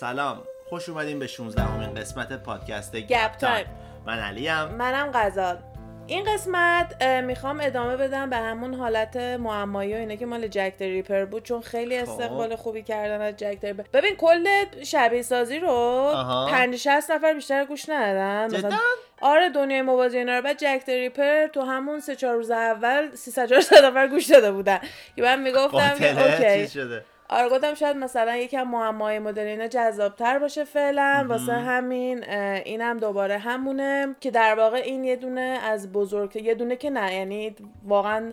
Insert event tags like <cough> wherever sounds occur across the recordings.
سلام. خوش اومدین به 16 امین قسمت پادکست گپ تایم. من علیم. منم غزال. این قسمت می‌خوام ادامه بدم به همون حالت معمایی و اینه که مال جک ریپر بود چون خیلی خب. استقبال خوبی کردن از جک ریپر ببین کل شبیه سازی رو. 50 60 نفر بیشتر گوش ندادن. مثلا آره دنیای موازی اینا رو. بعد جک ریپر تو همون سه چهار روز اول 300 400 نفر گوش داده بودن. که من می‌گفتم okay. شده؟ آره گفتم شاید مثلا یکم معمای مدل اینا جذابتر باشه فعلا. واسه همین اینم دوباره همونه که در واقع این یه دونه از بزرگ یه دونه که نه یعنی واقعا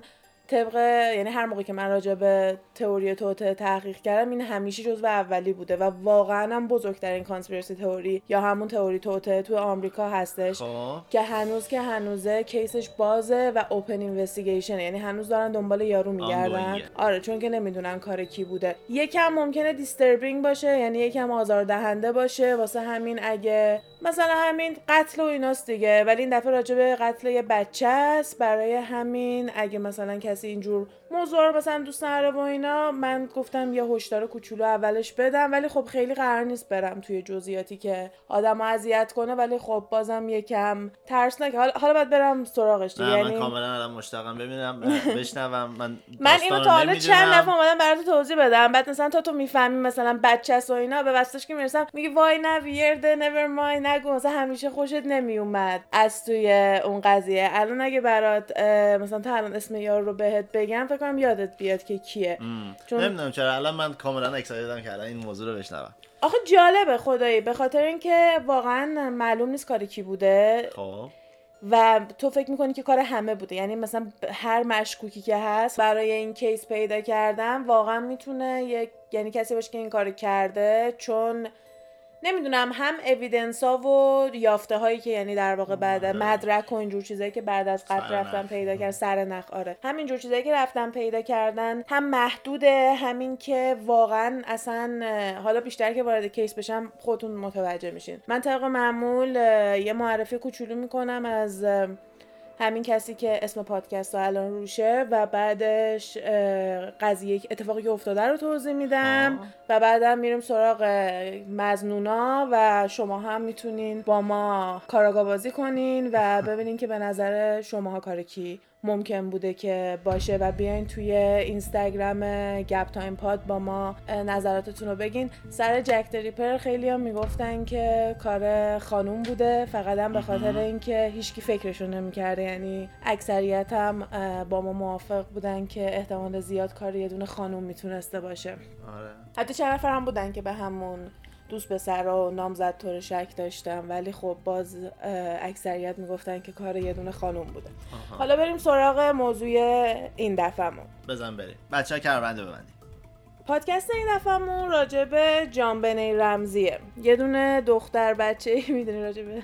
طبق یعنی هر موقع که من راجع به تئوری توطئه تحقیق کردم این همیشه جزو اولی بوده و واقعا هم بزرگترین conspiracy theory یا همون تئوری توطئه تو آمریکا هستش خب. که هنوز که هنوزه case ش بازه و open investigation یعنی هنوز دارن دنبال یارو میگردن. آره چون که نمی‌دونن کار کی بوده. یکم ممکنه disturbing باشه یعنی یکم آزاردهنده باشه. واسه همین اگه مثلا همین قتل و ایناست دیگه. ولی این دفعه راجع به قتل یه بچه است. برای همین اگه مثلا کسی اینجور موضوع رو مثلا دوست نداره و اینا من گفتم یه هشدار کوچولو اولش بدم ولی خب خیلی قرار نیست برم توی جزئیاتی که آدم اذیت کنه ولی خب بازم یکم ترسناک حالا حالا باید برم سراغش دیگه نه من یعنی کاملا الان مشتاقم. ببینم <laughs> بشنوم. من من اینو تا حالا. چند دفعه اومدم برات توضیح بدم. بعد مثلا تا تو می‌فهمی مثلا بچه است و اینا به واسطش که می‌رسم میگی وای نه ویرده نور مای نگو. مثلا همیشه خوشت نمیومد از توی اون قضیه. الان اگه برات مثلا تا الان اسم یار رو بهت بگم فکر کنم یادت بیاد که کیه. چون- نمی‌دونم چرا الان من کاملا اکسایتدم که الان این موضوع رو بشنوم. آخه جالبه خدایی به خاطر اینکه واقعا معلوم نیست کاری کی بوده. خب. و تو فکر می‌کنی که کار همه بوده. یعنی مثلا هر مشکوکی که هست برای این کیس پیدا کردن واقعا می‌تونه یک یعنی کسی باشه که این کار کرده چون نمی‌دونم هم اویدنس ها و یافته هایی که یعنی در واقع بعد آره. مدرک و اینجور چیزایی که بعد از قتل رفتن. پیدا کردن سر نخ آره همینجور چیزایی که رفتن پیدا کردن هم محدوده همین که واقعا اصلا حالا بیشتر که وارد کیس بشم خودتون متوجه میشین من طبق معمول یه معرفی کوچولو می‌کنم از همین کسی که اسم پادکست رو الان روشه و بعدش قضیه اتفاقی که افتاده رو توضیح میدم آه. و بعدم میریم سراغ مزنونا و شما هم می‌تونین با ما کاراگاه بازی کنین و <laughs> ببینین که به نظر شماها کار کی ممکن بوده که باشه و بیاین توی اینستاگرام گپ تایم پاد با ما نظراتتون رو بگین. سر جک دریپر خیلی هم می‌گفتن که کار خانوم بوده فقط هم به خاطر اینکه هیچکی فکرشو نمی‌کرده. یعنی اکثریت هم با ما موافق بودن که احتمال زیاد کار یه دونه خانوم می‌تونسته باشه. آره. حتی چند نفر هم بودن که به همون دوست پسر و نامزد طور شک داشتم ولی خب باز اکثریت می‌گفتن که کار یه دونه خانوم بوده آها. حالا بریم سراغ موضوع این دفعهمون بزن بریم بچه ها کربنده ببندیم پادکست این دفعهمون راجع به جان بنی رمزیه یه دونه دختر بچه می‌دونی راجع به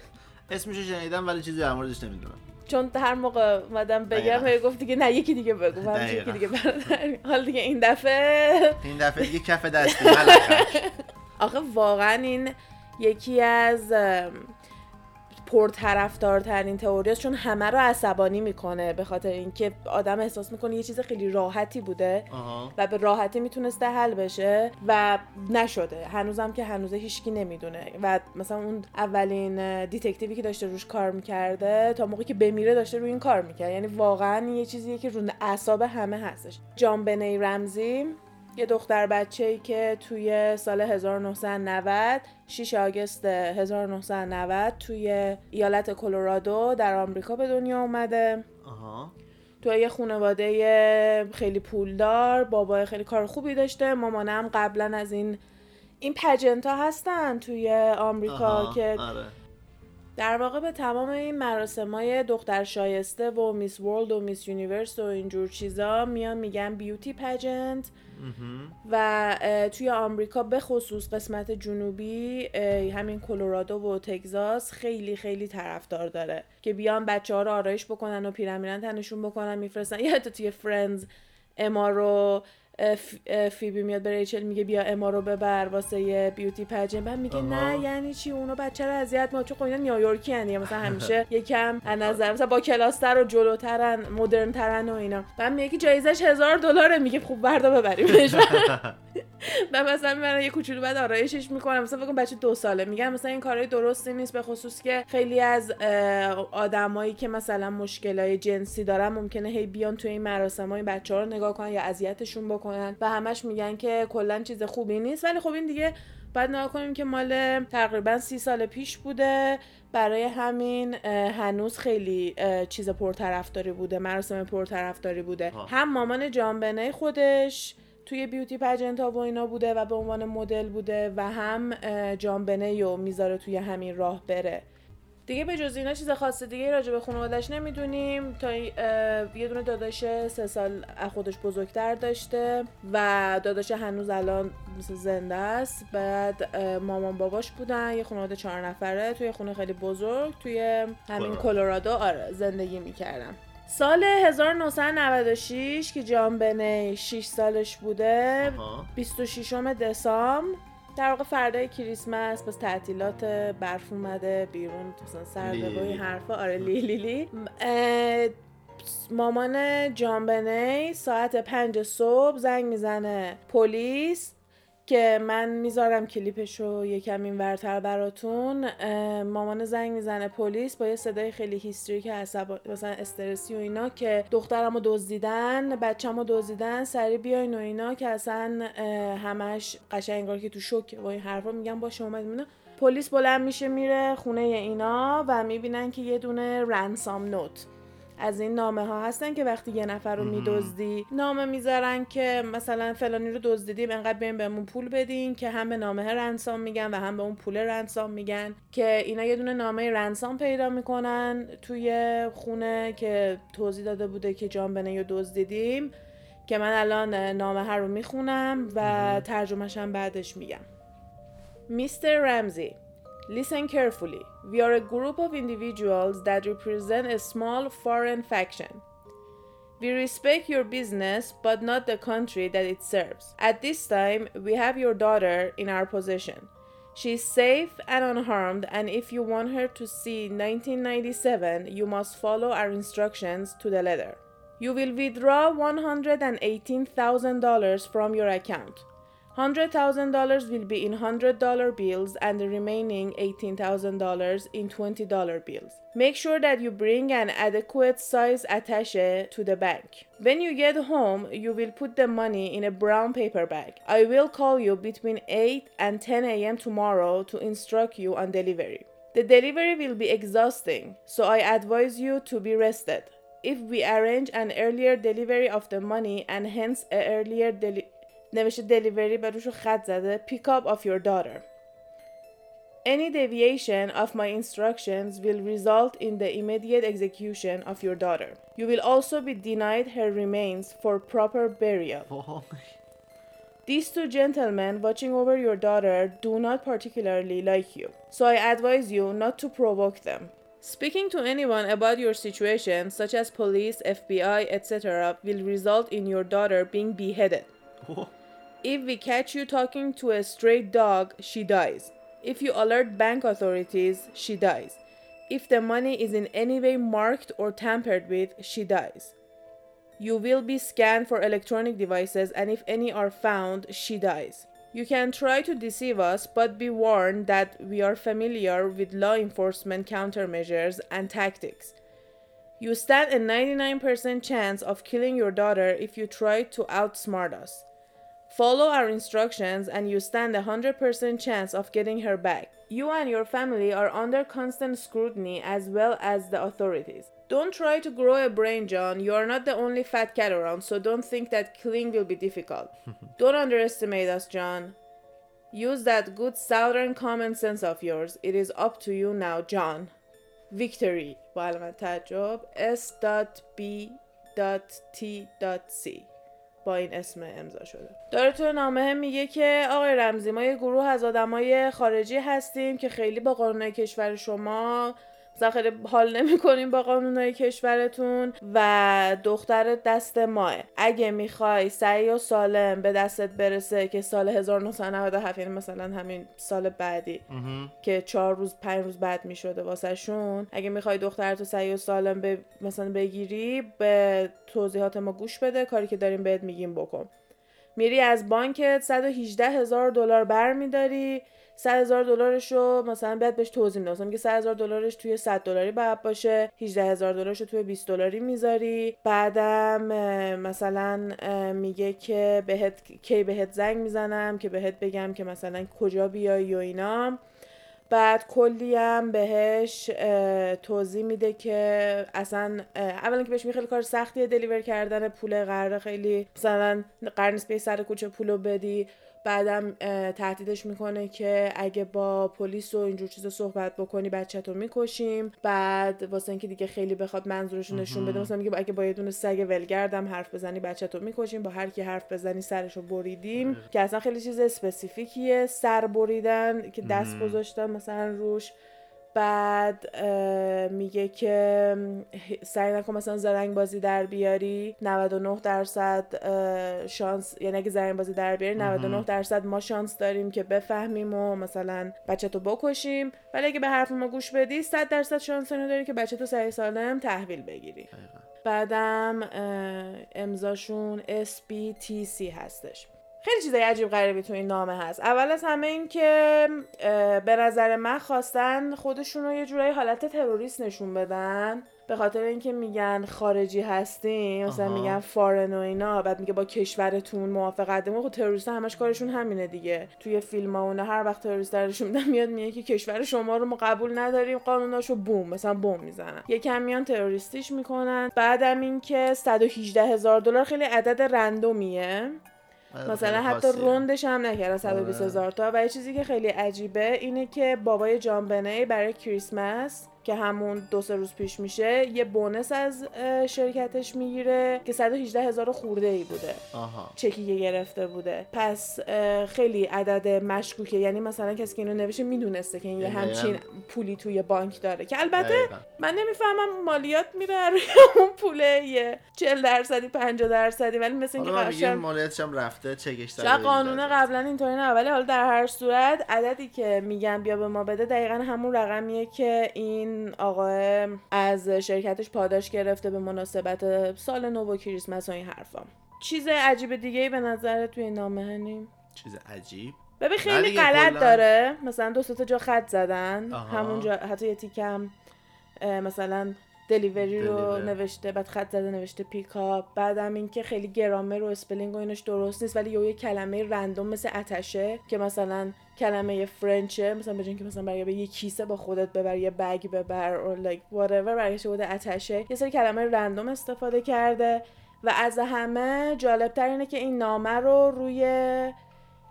اسمشو شنیدم ولی چیزی در موردش نمی‌دونم چون هر موقع اومدم بگم. هی گفت دیگه نه یکی دیگه بگو. یکی دیگه برادر حالا دیگه این دفعه این دفعه دیگه کف دستی. <laughs> آخه واقعا این یکی از پرطرفدارترین تئوری است چون همه رو عصبانی می‌کنه به خاطر اینکه آدم احساس می‌کنه یه چیز خیلی راحتی بوده آها. و به راحتی می‌تونسته حل بشه و نشده. هنوزم که هنوزه هیچکی نمی‌دونه. و مثلا اون اولین دیتکتیوی که داشته روش کار می‌کرده تا موقعی که بمیره داشته روی این کار می‌کرد. یعنی واقعا یه چیزیه که رو اعصاب همه هستش. جان بنی رمزی یه دختر بچه ای که توی سال 1990 6 آگوست 1990 توی ایالت کلرادو در آمریکا به دنیا اومده آها تو یه خانواده خیلی پولدار بابای خیلی کار خوبی داشته مامانم قبلا از این این pageant ها هستن توی آمریکا آها. که آره در واقع به تمام این مراسم های دختر شایسته و Miss World و Miss Universe و اینجور چیزا میان میگن beauty pageant. و توی آمریکا به خصوص قسمت جنوبی همین کلرادو و تگزاس خیلی خیلی طرفدار داره که بیان بچه ها رو آرایش بکنن و پیرهن تنشون بکنن میفرستن یا حتی توی Friends اما رو فیبی میاد به ریچل میگه بیا اما رو ببر واسه یه beauty pageant بعد میگه. نه یعنی چی؟ اونو بچه رو اذیت ما چون خب اینا نیویورکی هن مثلا همیشه <laughs> یکم از نظر مثلا باکلاس‌تر و جلوترن مدرن ترن و اینا. بعد میگه که جایزش هزار دلاره. میگه خوب بردار ببریمش <laughs> و مثلا من یه کوچولو بعد آرایشش می‌کنم. مثلا فکر بچه دو ساله. میگم مثلا این کارهای درستی نیست به خصوص که خیلی از آدمایی که مثلا مشکلای جنسی دارن ممکنه هی بیان توی این مراسم های بچه ها رو نگاه کنن یا اذیتشون بکنن. و همش میگن که کلا چیز خوبی نیست. ولی خب این دیگه بعد نگاه کنیم که مال تقریبا سی سال پیش بوده. برای همین هنوز خیلی چیز پرطرفداری بوده مراسم پرطرفداری بوده. هم مامان جانبنه خودش توی بیوتی پجنتا و اینا بوده و به عنوان مدل بوده و هم جانبنه و می‌ذاره توی همین راه بره. دیگه به جز اینا چیز خاص دیگه راجع به خانوادش نمی‌دونیم. تا یه دونه داداش سه سال از خودش بزرگتر داشته و داداش هنوز الان مثل زنده است. بعد مامان باباش بودن یه خانواده چهار نفره توی خونه خیلی بزرگ توی همین کلرادو. آره زندگی می‌کردم سال 1996 که جان بنی 6 سالش بوده 26 دسامبر در واقع فردای کریسمس بس تعطیلات برف اومده بیرون مثلا سرده و حرفا. آره لی لی لی مامان جانبنی ساعت پنج صبح زنگ می‌زنه پلیس. که من می‌ذارم کلیپش رو یکم این ورتر براتون. مامان زنگ می‌زنه پلیس با یه صدای خیلی هیستریک عصب مثلا استرسی و اینا که دخترمو دزدیدن بچه‌مو دزدیدن سری بیاین و اینا که اصلا همش قشنگ که تو شوک با این حرفا میگن باشه اومد پلیس بلند میشه میره خونه اینا و می‌بینن که یه دونه رنسام نوت. از این نامه ها هستن که وقتی یه نفر رو میدزدی نامه می‌ذارن که مثلا فلانی رو دزدیدیم انقدر بریم بهمون پول بدین که هم به نامه رنسام میگن و هم به اون پول رنسام میگن که اینا یه دونه نامه رنسام پیدا می‌کنن توی خونه که توضیح داده بوده که جان بنه رو دزدیدیم که من الان نامه ها رو می‌خونم و ترجمهش هم بعدش میگم. میستر رمزی Listen carefully. We are a group of individuals that represent a small foreign faction. We respect your business, but not the country that it serves. At this time, we have your daughter in our possession. She is safe and unharmed, and if you want her to see 1997, you must follow our instructions to the letter. You will withdraw $118,000 from your account. $100,000 will be in $100 bills and the remaining $18,000 in $20 bills. Make sure that you bring an adequate size attache to the bank. When you get home, you will put the money in a brown paper bag. I will call you between 8 and 10 a.m. tomorrow to instruct you on delivery. The delivery will be exhausting, so I advise you to be rested. If we arrange an earlier delivery of the money and hence an earlier delivery نوشته delivery و روشو خط زده pick up of your daughter Any deviation of my instructions will result in the immediate execution of your daughter. You will also be denied her remains for proper burial. <laughs> These two gentlemen watching over your daughter do not particularly like you, so I advise you not to provoke them. Speaking to anyone about your situation, such as police, FBI, etc., will result in your daughter being beheaded. If we catch you talking to a stray dog, she dies. If you alert bank authorities, she dies. If the money is in any way marked or tampered with, she dies. You will be scanned for electronic devices, and if any are found, she dies. You can try to deceive us, but be warned that we are familiar with law enforcement countermeasures and tactics. You stand a 99% chance of killing your daughter if you try to outsmart us. Follow our instructions and you stand a 100% chance of getting her back. You and your family are under constant scrutiny as well as the authorities. Don't try to grow a brain, John. You are not the only fat cat around, so don't think that killing will be difficult. <laughs> don't underestimate us, John. Use that good southern common sense of yours. It is up to you now, John. Victory. S.B.T.C با این اسم امضا شده. داره تو نامه میگه که آقای رمزی ما یه گروه از آدمای خارجی هستیم که خیلی با قانون کشور شما خیلی حال نمی‌کنیم با قانونهای کشورتون و دختر دست ماه. اگه می‌خوای سعی و سالم به دستت برسه که سال 1997 یعنی مثلا همین سال بعدی که چهار روز پنج روز بعد می‌شده واسه شون اگه می‌خوای دخترتو سعی و سالم به مثلا بگیری به توضیحات ما گوش بده کاری که داریم بهت میگیم بکن. میری از بانکت 118 هزار دلار برمیداری. 100 هزار دلارش رو مثلا بعد بهش توضیح میدم مثلا میگه 100 هزار دلارش توی 100 دلاری باید باشه 18 هزار دلارش رو توی 20 دلاری می‌ذاری. بعدم مثلا میگه که بهت کی بهت زنگ می‌زنم که بهت بگم که مثلا کجا بیای و اینا. بعد کلی هم بهش توضیح میده که اصلا اولا که بهش خیلی کار سختیه دلیور کردن پول قراره خیلی مثلا قرار نیست به سر کوچه پولو بدی. بعدم تهدیدش می‌کنه که اگه با پلیس و اینجور چیزا صحبت بکنی بچه رو می‌کشیم. بعد واسه اینکه دیگه خیلی بخواد منظورش نشون بده مثلا میگه اگه با یه دونه سگ ولگردم حرف بزنی بچه رو می‌کشیم. با هر کی حرف بزنی سرش رو بریدیم که اصلا خیلی چیز اسپسیفیکیه. سر بریدن که دست گذاشتن مثلا روش. بعد میگه که سعی نکن مثلا زرنگ بازی در بیاری 99 درصد شانس یعنی اگه زرنگ بازی در بیاری 99 درصد ما شانس داریم که بفهمیم و مثلا بچه تو بکشیم. ولی اگه به حرف ما گوش بدی 100 درصد شانس اینو داری که بچه تو سعی سالم تحویل بگیری. بعدم امضاشون SBTC هستش. خیلی چیزای عجیب غریبی تو این نامه هست. اول از همه این که به نظر من خواستن خودشون رو یه جورایی حالت تروریست نشون بدن. به خاطر اینکه میگن خارجی هستیم مثلا. میگن فارن و اینا بعد میگه با کشورتون موافقت داریم خب تروریست همش کارشون همینه دیگه. توی فیلم ها اونا هر وقت تروریست نشون میدن میاد میگه که کشور شما رو ما قبول نداریم قانوناشو بوم مثلا بوم می‌زنن. یکم میان تروریستیش می‌کنن. بعدم اینکه 118 هزار دلار خیلی عدد رندومیه. مثلا خیلی حتی. روندش هم نکردن 120 هزار تا و یه چیزی که خیلی عجیبه اینه که بابای جان بنی برای کریسمس که همون دو سه روز پیش میشه یه بونس از شرکتش می‌گیره که 118 هزار خورده ای بوده. آها. چکی که گرفته بوده. پس خیلی عدد مشکوکه. یعنی مثلا کسی که اینو نوشته می‌دونسته که این یه دقیقاً. همچین پولی توی بانک داره. که البته دقیقاً. من نمی‌فهمم مالیات میره روی اون پوله یه 40 درصدی 50 درصدی ولی مثل اینکه قشنگ مالیاتش هم رفته چکش به قانون قبلا اینطوری نه ولی حالا در هر صورت عددی که میگن بیا به ما بده دقیقا همون رقمیه که این آقا از شرکتش پاداش گرفته به مناسبت سال نو و کریسمس و این حرفا. چیز عجیب دیگه ای به نظر توی این نامه هنیم چیز عجیب؟ ببین خیلی غلط داره. مثلا دو تا جا خط زدن. آها. همونجا حتی یه تیکم مثلا delivery رو deliver. نوشته بعد خط زده نوشته pick up بعدم اینکه خیلی گرامر و spelling و اینش درست نیست ولی یه کلمه random مثل attaché که مثلا کلمه French ه مثلا به اینکه مثلا برای یه کیسه با خودت ببر یه bag ببر or like whatever برگشته بوده attaché. یه سری کلمه random استفاده کرده و از همه جالبتر اینه که این نامه رو روی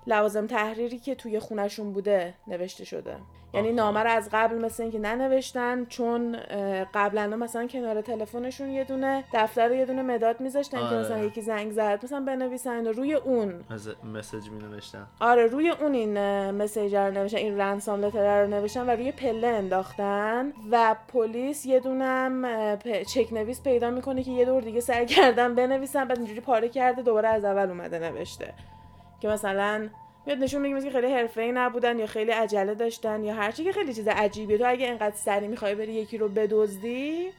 لوازم تحریری که توی خونشون بوده نوشته شده. یعنی. نامه رو از قبل مثل اینکه ننوشتن چون قبلا مثلا کنار تلفنشون یه دونه دفتر و یه دونه مداد میذاشتن که آره. مثلا یکی زنگ زد مثلا بنویسن روی اون از مسیج می نوشتم آره روی اون این مسیج رو نوشتن این رنسام لتر رو نوشتن و روی پله انداختن و پلیس یه دونم چک نویس پیدا می‌کنه که یه دور دیگه سر کردن بنویسن بعد اینجوری پاره کرده دوباره از اول اومده نوشته که مثلا میاد نشون میگه مثل که خیلی حرفه‌ای نبودن یا خیلی عجله داشتن یا هرچی که خیلی چیز عجیبیه. تو اگه اینقدر سری می‌خوای بری یکی رو بدزدی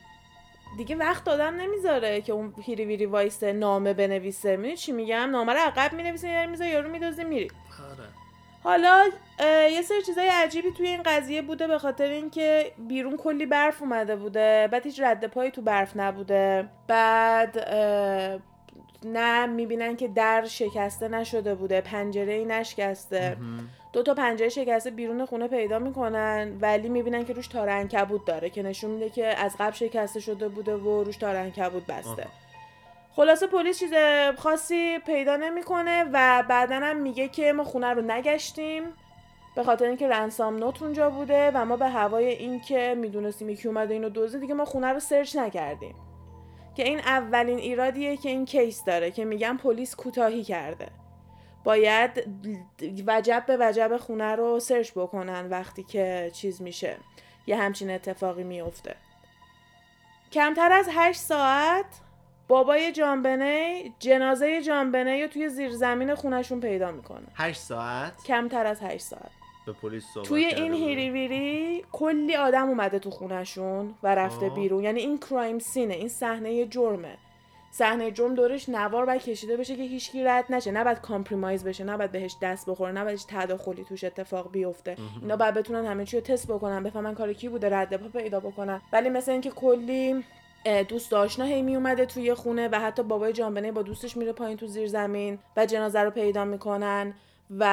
دیگه وقت آدم نمی‌ذاره که اون هیری ویری وایسه نامه بنویسه. می‌دونی چی میگم؟ نامه رو عقب می‌نویسه یه می‌ذاره یارو میدزدی میری. آره. حالا یه سری چیزای عجیبی توی این قضیه بوده به خاطر اینکه بیرون کلی برف اومده بوده بعد هیچ رد پایی تو برف نبوده. بعد نه می‌بینن که در شکسته نشده بوده پنجره ای نشکسته. دو تا پنجره شکسته بیرون خونه پیدا می‌کنن ولی می‌بینن که روش تار عنکبوت داره که نشون میده که از قبل شکسته شده بوده و روش تار عنکبوت بسته. خلاصه پلیس چیز خاصی پیدا نمی‌کنه و بعدا هم میگه که ما خونه رو نگشتیم به خاطر اینکه رنسام نوت اونجا بوده و ما به هوای اینکه می‌دونستیم یکی اومده اینو دزدید دیگه ما خونه رو سرچ نکردیم که این اولین ایرادیه که این case داره که میگن پلیس کوتاهی کرده. باید وجب به وجب خونه رو search بکنن وقتی که چیز میشه. یه همچین اتفاقی میفته. کمتر از هشت ساعت بابای جانبنی جنازه جانبنی رو توی زیر زمین خونشون پیدا می‌کنه. هشت ساعت؟ کمتر از هشت ساعت. به پلیس توی این بود. هیری ویری کلی آدم اومده تو خونشون و رفته آه. بیرون. یعنی این crime scene ه این صحنه جرمه. صحنه جرم دورش نوار باید کشیده بشه که هیچکی رد نشه. نه باید compromise بشه نه باید بهش دست بخوره نه باید تداخلی توش اتفاق بیفته. اینا باید بتونن همه چی رو تست بکنن بفهمن کار کی بوده رد پا پیدا بکنن. ولی مثل اینکه کلی دوست آشنا هی می اومده توی خونه و حتی بابای جانبنه با دوستش میره پایین تو زیر زمین و جنازه رو پیدا می‌کنن. و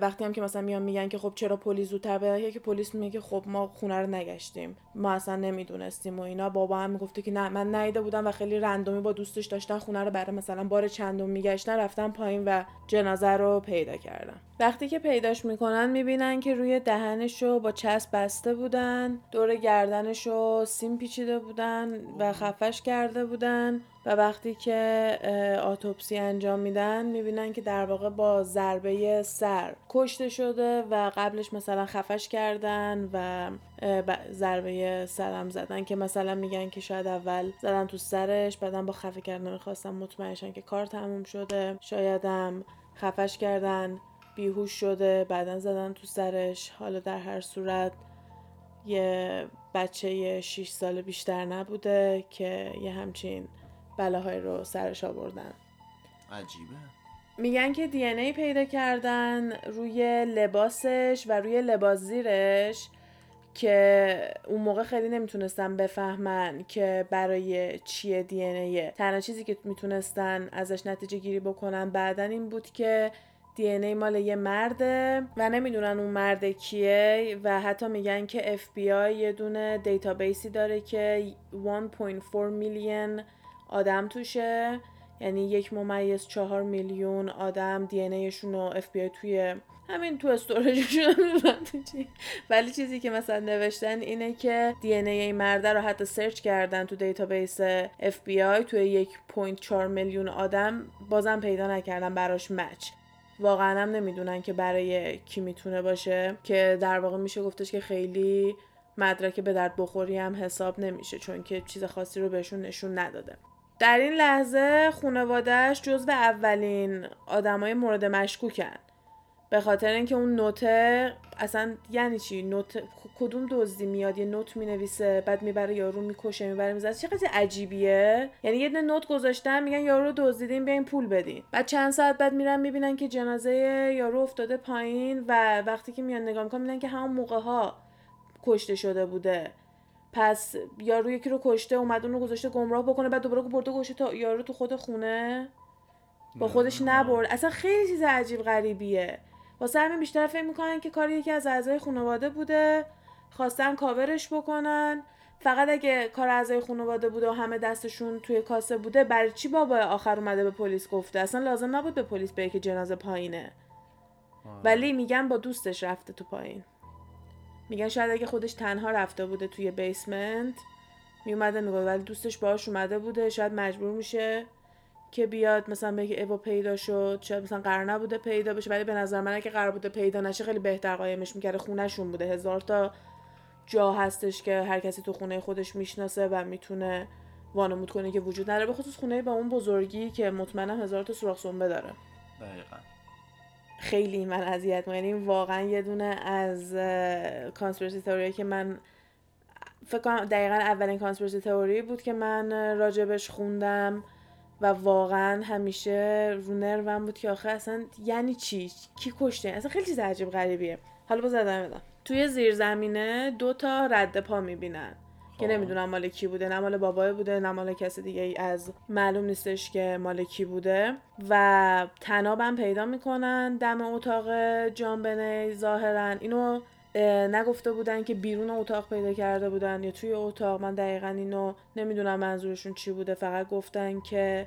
وقتی هم که مثلا میان میگن که خب چرا پلیس زودتر به که پلیس میگه خب ما خونه رو نگشتیم. ما اصلا نمی‌دونستیم و اینا. بابا هم می‌گفته که نه من ندیده بودم و خیلی random ی با دوستش داشتن خونه رو برای مثلا بار چندم میگشتن رفتن پایین و جنازه رو پیدا کردن. وقتی که پیداش می‌کنن می‌بینن که روی دهنش رو با چسب بسته بودن دور گردنش رو سیم پیچیده بودن و خفش کرده بودن و وقتی که آتوپسی انجام میدن می‌بینن که در واقع با ضربه سر کشته شده و قبلش مثلا خفش کردن و ضربه سرم زدن که مثلا میگن که شاید اول زدن تو سرش بعدا با خفه کردن می‌خواستن مطمئنشن که کار تموم شده شایدم خفش کردن. بیهوش شده بعدا زدن تو سرش. حالا در هر صورت یه بچه 6 سال بیشتر نبوده که یه همچین بلاهای رو سرش آوردن. عجیبه. میگن که دی ای پیدا کردن روی لباسش و روی لباس زیرش که اون موقع خیلی نمی‌تونستن بفهمن که برای چیه دی ایه تنها چیزی که می‌تونستن ازش نتیجه گیری بکنن بعدا این بود که DNA مال یه مرده و نمی‌دونن اون مرد کیه و حتی میگن که اف بی آی یه دونه database ی داره که 1.4 میلیون آدم توشه. یعنی یک ممیز چهار میلیون آدم DNA شون رو اف بی آی توی همین تو storage شون. <laughs> ولی چیزی که مثلا نوشتن اینه که DNA این مرده رو حتی search کردن تو database FBI توی یک point چهار میلیون آدم بازم پیدا نکردن براش match واقعا هم نمی‌دونن که برای کی می‌تونه باشه که در واقع میشه گفتش که خیلی مدرک به درد بخوری هم حساب نمیشه چون که چیز خاصی رو بهشون نشون نداده. در این لحظه خانوادهش جزو اولین آدمای مورد مشکوکن. به خاطر اینکه اون نوته اصلا یعنی چی؟ نوت کدوم دزدی میاد؟ یه نوت می‌نویسه بعد می‌بره یارو می‌کشه می‌بره می‌زنه. چقدر عجیبیه؟ یعنی یه نوت گذاشتن میگن یارو دزدیدین بیاین پول بدین. بعد چند ساعت بعد میرن می‌بینن که جنازه یارو افتاده پایین و وقتی که میان نگاه می‌کنن می‌بینن که همون موقع ها کشته شده بوده. پس یارو یکی رو کشته اومد اون رو گذاشته گمراه بکنه بعد دوباره برده گوشه تا یارو تو خود خونه. با خودش نبرد. اصلا خیلی چیز عجیب غریبیه. واسه همین بیشتر فکر می‌کنن که کار یکی از اعضای خانواده بوده خواستن کاورش بکنن. فقط اگه کار اعضای خانواده بوده و همه دستشون توی کاسه بوده برای چی بابا آخر اومده به پلیس گفته؟ اصلا لازم نبود به پلیس بگه که جنازه پایینه. آره. ولی میگن با دوستش رفته تو پایین. میگن شاید اگه خودش تنها رفته بوده توی بیسمنت میومده میگه ولی دوستش باهاش اومده بوده شاید مجبور میشه که بیاد مثلا بگه ایوا پیدا شد شاید مثلا قرار نبوده پیدا بشه ولی به نظر من که قرار بوده پیدا نشه خیلی بهتر قایمش می‌کرده خونهشون بوده. هزار تا جا هستش که هر کسی تو خونه خودش می‌شناسه و می‌تونه وانمود کنه که وجود نداره به خصوص خونه با اون بزرگی که مطمئنم هزار تا سوراخ سنبه داره. دقیقا. خیلی من اذیت یعنی واقعا یه دونه از کانسپیرسی تئوری که من فکر کنم دقیقا اولین کانسپیرسی تئوری بود که من راجبش خوندم. و واقعا همیشه رو نروم بود که آخه اصلا یعنی چی؟ کی کشته؟ اصلا خیلی چیز عجیب غریبیه. حالا باز بدم. توی زیر زمینه دو تا رد پا می‌بینن. که نمی‌دونم مال کی بوده. نه مال بابای بوده نه مال کسی دیگه ای. از معلوم نیستش که مال کی بوده. و تنابم پیدا می‌کنن. دم اتاق جانبنه ظاهرا. اینو نگفته بودن که بیرون اتاق پیدا کرده بودن یا توی اتاق. من دقیقا اینو نمی‌دونم منظورشون چی بوده. فقط گفتن که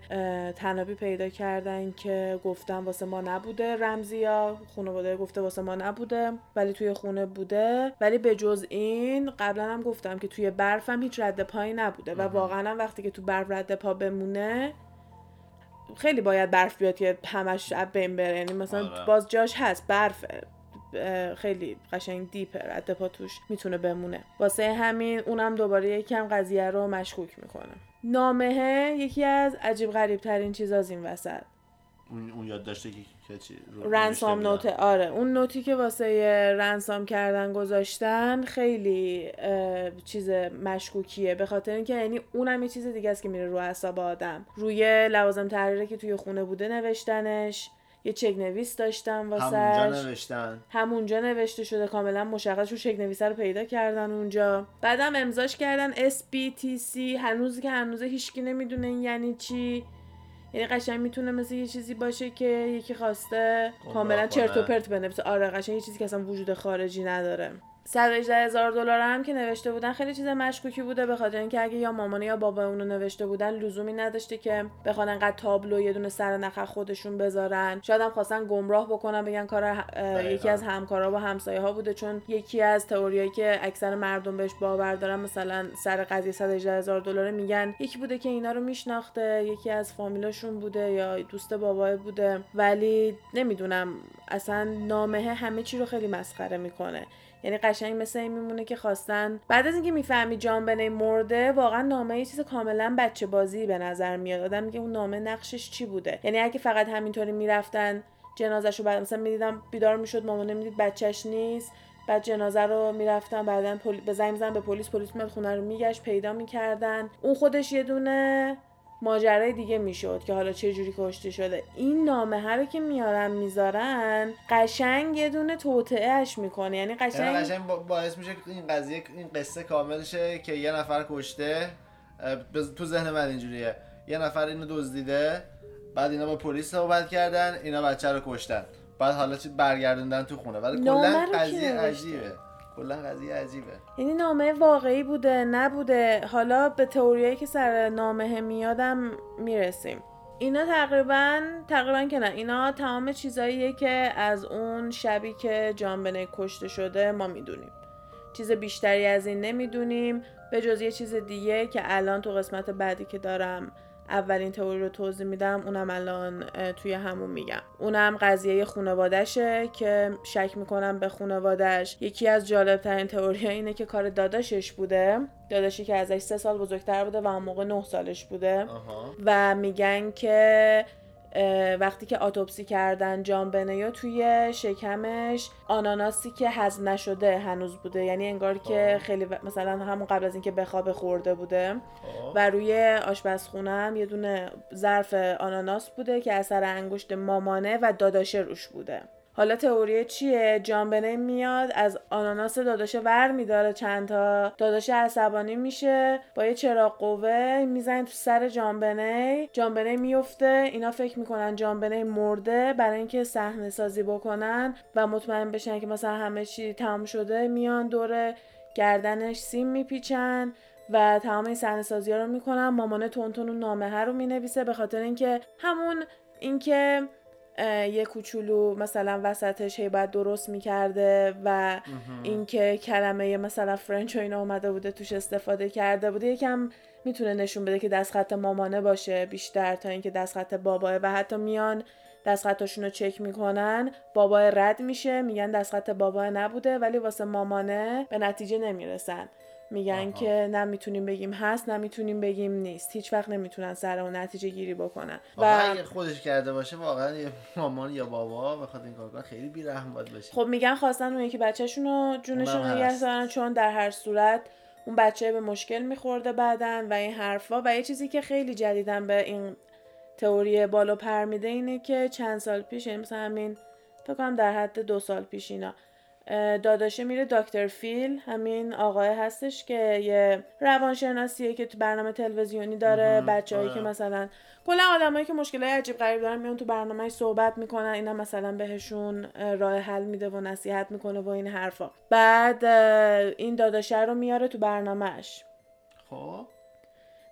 تنابی پیدا کردن که گفتن واسه ما نبوده. رمزی یا خانواده گفته واسه ما نبوده ولی توی خونه بوده. ولی به جز این قبلا هم گفتم که توی برفم هیچ رد پایی نبوده. و واقعا وقتی که تو برف رد پا بمونه خیلی باید برف بیاد که همش بین بره. یعنی مثلا آره. باز جاش هست برفه. خیلی قشنگ دیپه رد پا توش می‌تونه بمونه. واسه همین اونم دوباره یکم قضیه رو مشکوک می‌کنه. نامه یکی از عجیب غریب ترین چیز از این وسط. اون اون یاد داشته که چی رنسام نوت. آره اون نوتی که واسه رنسام کردن گذاشتن خیلی چیز مشکوکیه. به خاطر اینکه یعنی اونم یه چیز دیگه است که میره رو اعصاب آدم. روی لوازم تحریری که توی خونه بوده نوشتنش. یه چک نویس داشتن همونجا واسش نوشتن. همونجا نوشته شده. کاملا مشخص رو چک نویسه رو پیدا کردن اونجا. بعدم امضاش کردن SBTC هنوز که هنوز هیچکی نمی‌دونه این یعنی چی. یعنی قشنگ می‌تونه مثل یه چیزی باشه که یکی خواسته گمراه کاملا چرت و. پرت بنویسه. آره قشنگ یه چیزی که اصلا وجود خارجی نداره. 118 هزار دلار هم که نوشته بودن خیلی چیز مشکوکی بوده به خاطر اینکه اگه یا مامانه یا بابا اونو نوشته بودن لزومی نداشته که بخوان انقدر تابلو یه دونه سر نخ خودشون بذارن شاید هم خواستن گمراه بکنن بگن کار. یکی از همکارا و همسایه ها بوده چون یکی از تئوریایی که اکثر مردم بهش باور دارن مثلا سر قضیه 118 هزار دلار میگن یکی بوده که اینا رو میشناخته یکی از فامیلاشون بوده یا دوست بابای بوده ولی نمی‌دونم اصلا نامه همه چی رو خیلی مسخره می‌کنه یعنی قشنگ مثل این میمونه که خواستن بعد از اینکه می‌فهمی جان بنی مرده واقعا نامه یه چیز کاملا بچه بازی به نظر میاد. آدم میگه اون نامه نقشش چی بوده؟ یعنی اگه فقط همینطوری می‌رفتن جنازش رو بعد مثلا می‌دیدم بیدار می‌شد مامانه می‌دید بچهش نیست بعد جنازه رو می‌رفتن بعدا پل... به زنگ می‌زنن به پلیس پلیس میاد خونه رو میگشت پیدا می‌کردن. اون خودش یه دونه ماجرای دیگه می‌شد که حالا چه جوری کشته شده. این نامه ها رو که میارن می‌ذارن قشنگ یه دونه توطئهش می‌کنه. یعنی یعنی قشنگ قشنگ با- باعث میشه که این قضیه این قصه کامل شه که یه نفر کشته تو ذهن من اینجوریه. یه نفر اینو دزدیده بعد اینا با پلیس صحبت کردن اینا بچه رو کشتن. بعد حالا چی برگردوندن تو خونه. ولی کلا قضیه؟ عجیبه. کلا قضیه عجیبه. یعنی نامه واقعی بوده نبوده. حالا به تئوریایی که سر نامه میادم می‌رسیم. اینا تقریبا تقریبا که نه. اینا تمام چیزاییه که از اون شبی که جان بنی کشته شده ما می‌دونیم. چیز بیشتری از این نمی‌دونیم. به جز یه چیز دیگه که الان تو قسمت بعدی که دارم اولین تئوری رو توضیح میدم اونم الان توی همون میگم. اونم قضیه خونوادشه که شک می‌کنم به خونوادش یکی از جالب ترین تئوری اینه که کار داداشش بوده. داداشی که ازش سه سال بزرگتر بوده و اون موقع نه سالش بوده. آها. و میگن که وقتی که اتوپسی کردن جان بنیو توی شکمش آناناسی که هضم نشده هنوز بوده یعنی انگار که. خیلی مثلا همون قبل از اینکه بخوابه خورده بوده. و روی آشپزخونه هم یه دونه ظرف آناناس بوده که اثر انگشت مامانه و داداشه روش بوده حالا تئوری چیه؟ جان بنی میاد از آناناس داداشه ور میداره چند تا داداشه عصبانی میشه با یه چراغ قوه می‌زنه تو سر جان بنی جان بنی میفته اینا فکر می‌کنن جان بنی مرده برای اینکه صحنه سازی بکنن و مطمئن بشن که مثلا همه چی تمام شده میان دور گردنش سیم میپیچن و تمام این صحنه سازی ها رو می‌کنن. مامانه تونتون اون نامه ها رو می‌نویسه به خاطر اینکه همون اینکه یه کوچولو مثلا وسطش هی باید درست می‌کرده و اینکه کلمه مثلا فرنچ و اینا اومده بوده توش استفاده کرده بوده یکم می‌تونه نشون بده که دستخط مامانه باشه بیشتر تا اینکه دستخط باباه. و حتی میان دستخطاشون رو چک می‌کنن بابا رد میشه میگن دستخط بابا نبوده ولی واسه مامانه به نتیجه نمی‌رسن. میگن آها. که نه می‌تونیم بگیم هست نه می‌تونیم بگیم نیست هیچ وقت نمی‌تونن سر اون نتیجه گیری بکنن و اگه خودش کرده باشه واقعا مامان یا بابا بخواد این کار خیلی بیرحم باید باشه خب میگن خواستن اون یکی بچهشون رو جونشون نگه. دارن چون در هر صورت اون بچه به مشکل میخورده بعدن و این حرفا و یه چیزی که خیلی جدیدن به این تئوری بالا پر میده اینه که چند سال پیش یعنی مثلا همین فکر کنم در حد دو سال پیش اینا داداشه میره دکتر فیل همین آقای هستش که یه روانشناسیه که تو برنامه تلویزیونی داره. بچههایی که آره. مثلا کلا آدمایی که مشکلات عجیب غریب دارن میان تو برنامه صحبت می‌کنن اینا مثلا بهشون اه، راه حل میده و نصیحت می‌کنه و این حرفا. بعد این داداشه رو میاره تو برنامهش. خب.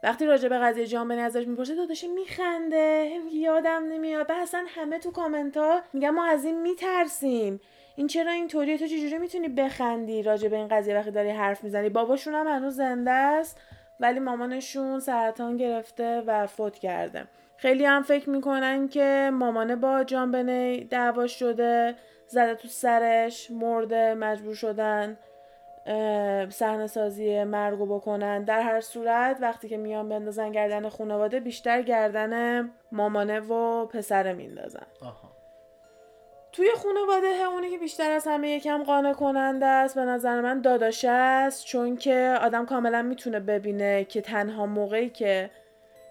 وقتی راجع به قضیه بنی ازش می‌پرسه داداشه میخنده؟ یادم نمیاد. بعد اصلا همه تو کامنت ها میگن ما از این میترسیم. این چرا اینطوریه؟ تو چجوری می‌تونی بخندی راجع به این قضیه وقتی داری حرف می‌زنی؟ باباشون هم هنوز زنده است ولی مامانشون سرطان گرفته و فوت کرده. خیلی هم فکر می‌کنن که مامانه با جان بنی دعوا شده زده تو سرش مرده مجبور شدن صحنه سازی مرگو بکنن. در هر صورت وقتی که میان بندازن گردن خانواده بیشتر گردن مامانه و پسره میندازن. توی خانواده اونی که بیشتر از همه یکم قانع کننده است به نظر من داداشه است چون که آدم کاملا می‌تونه ببینه که تنها موقعی که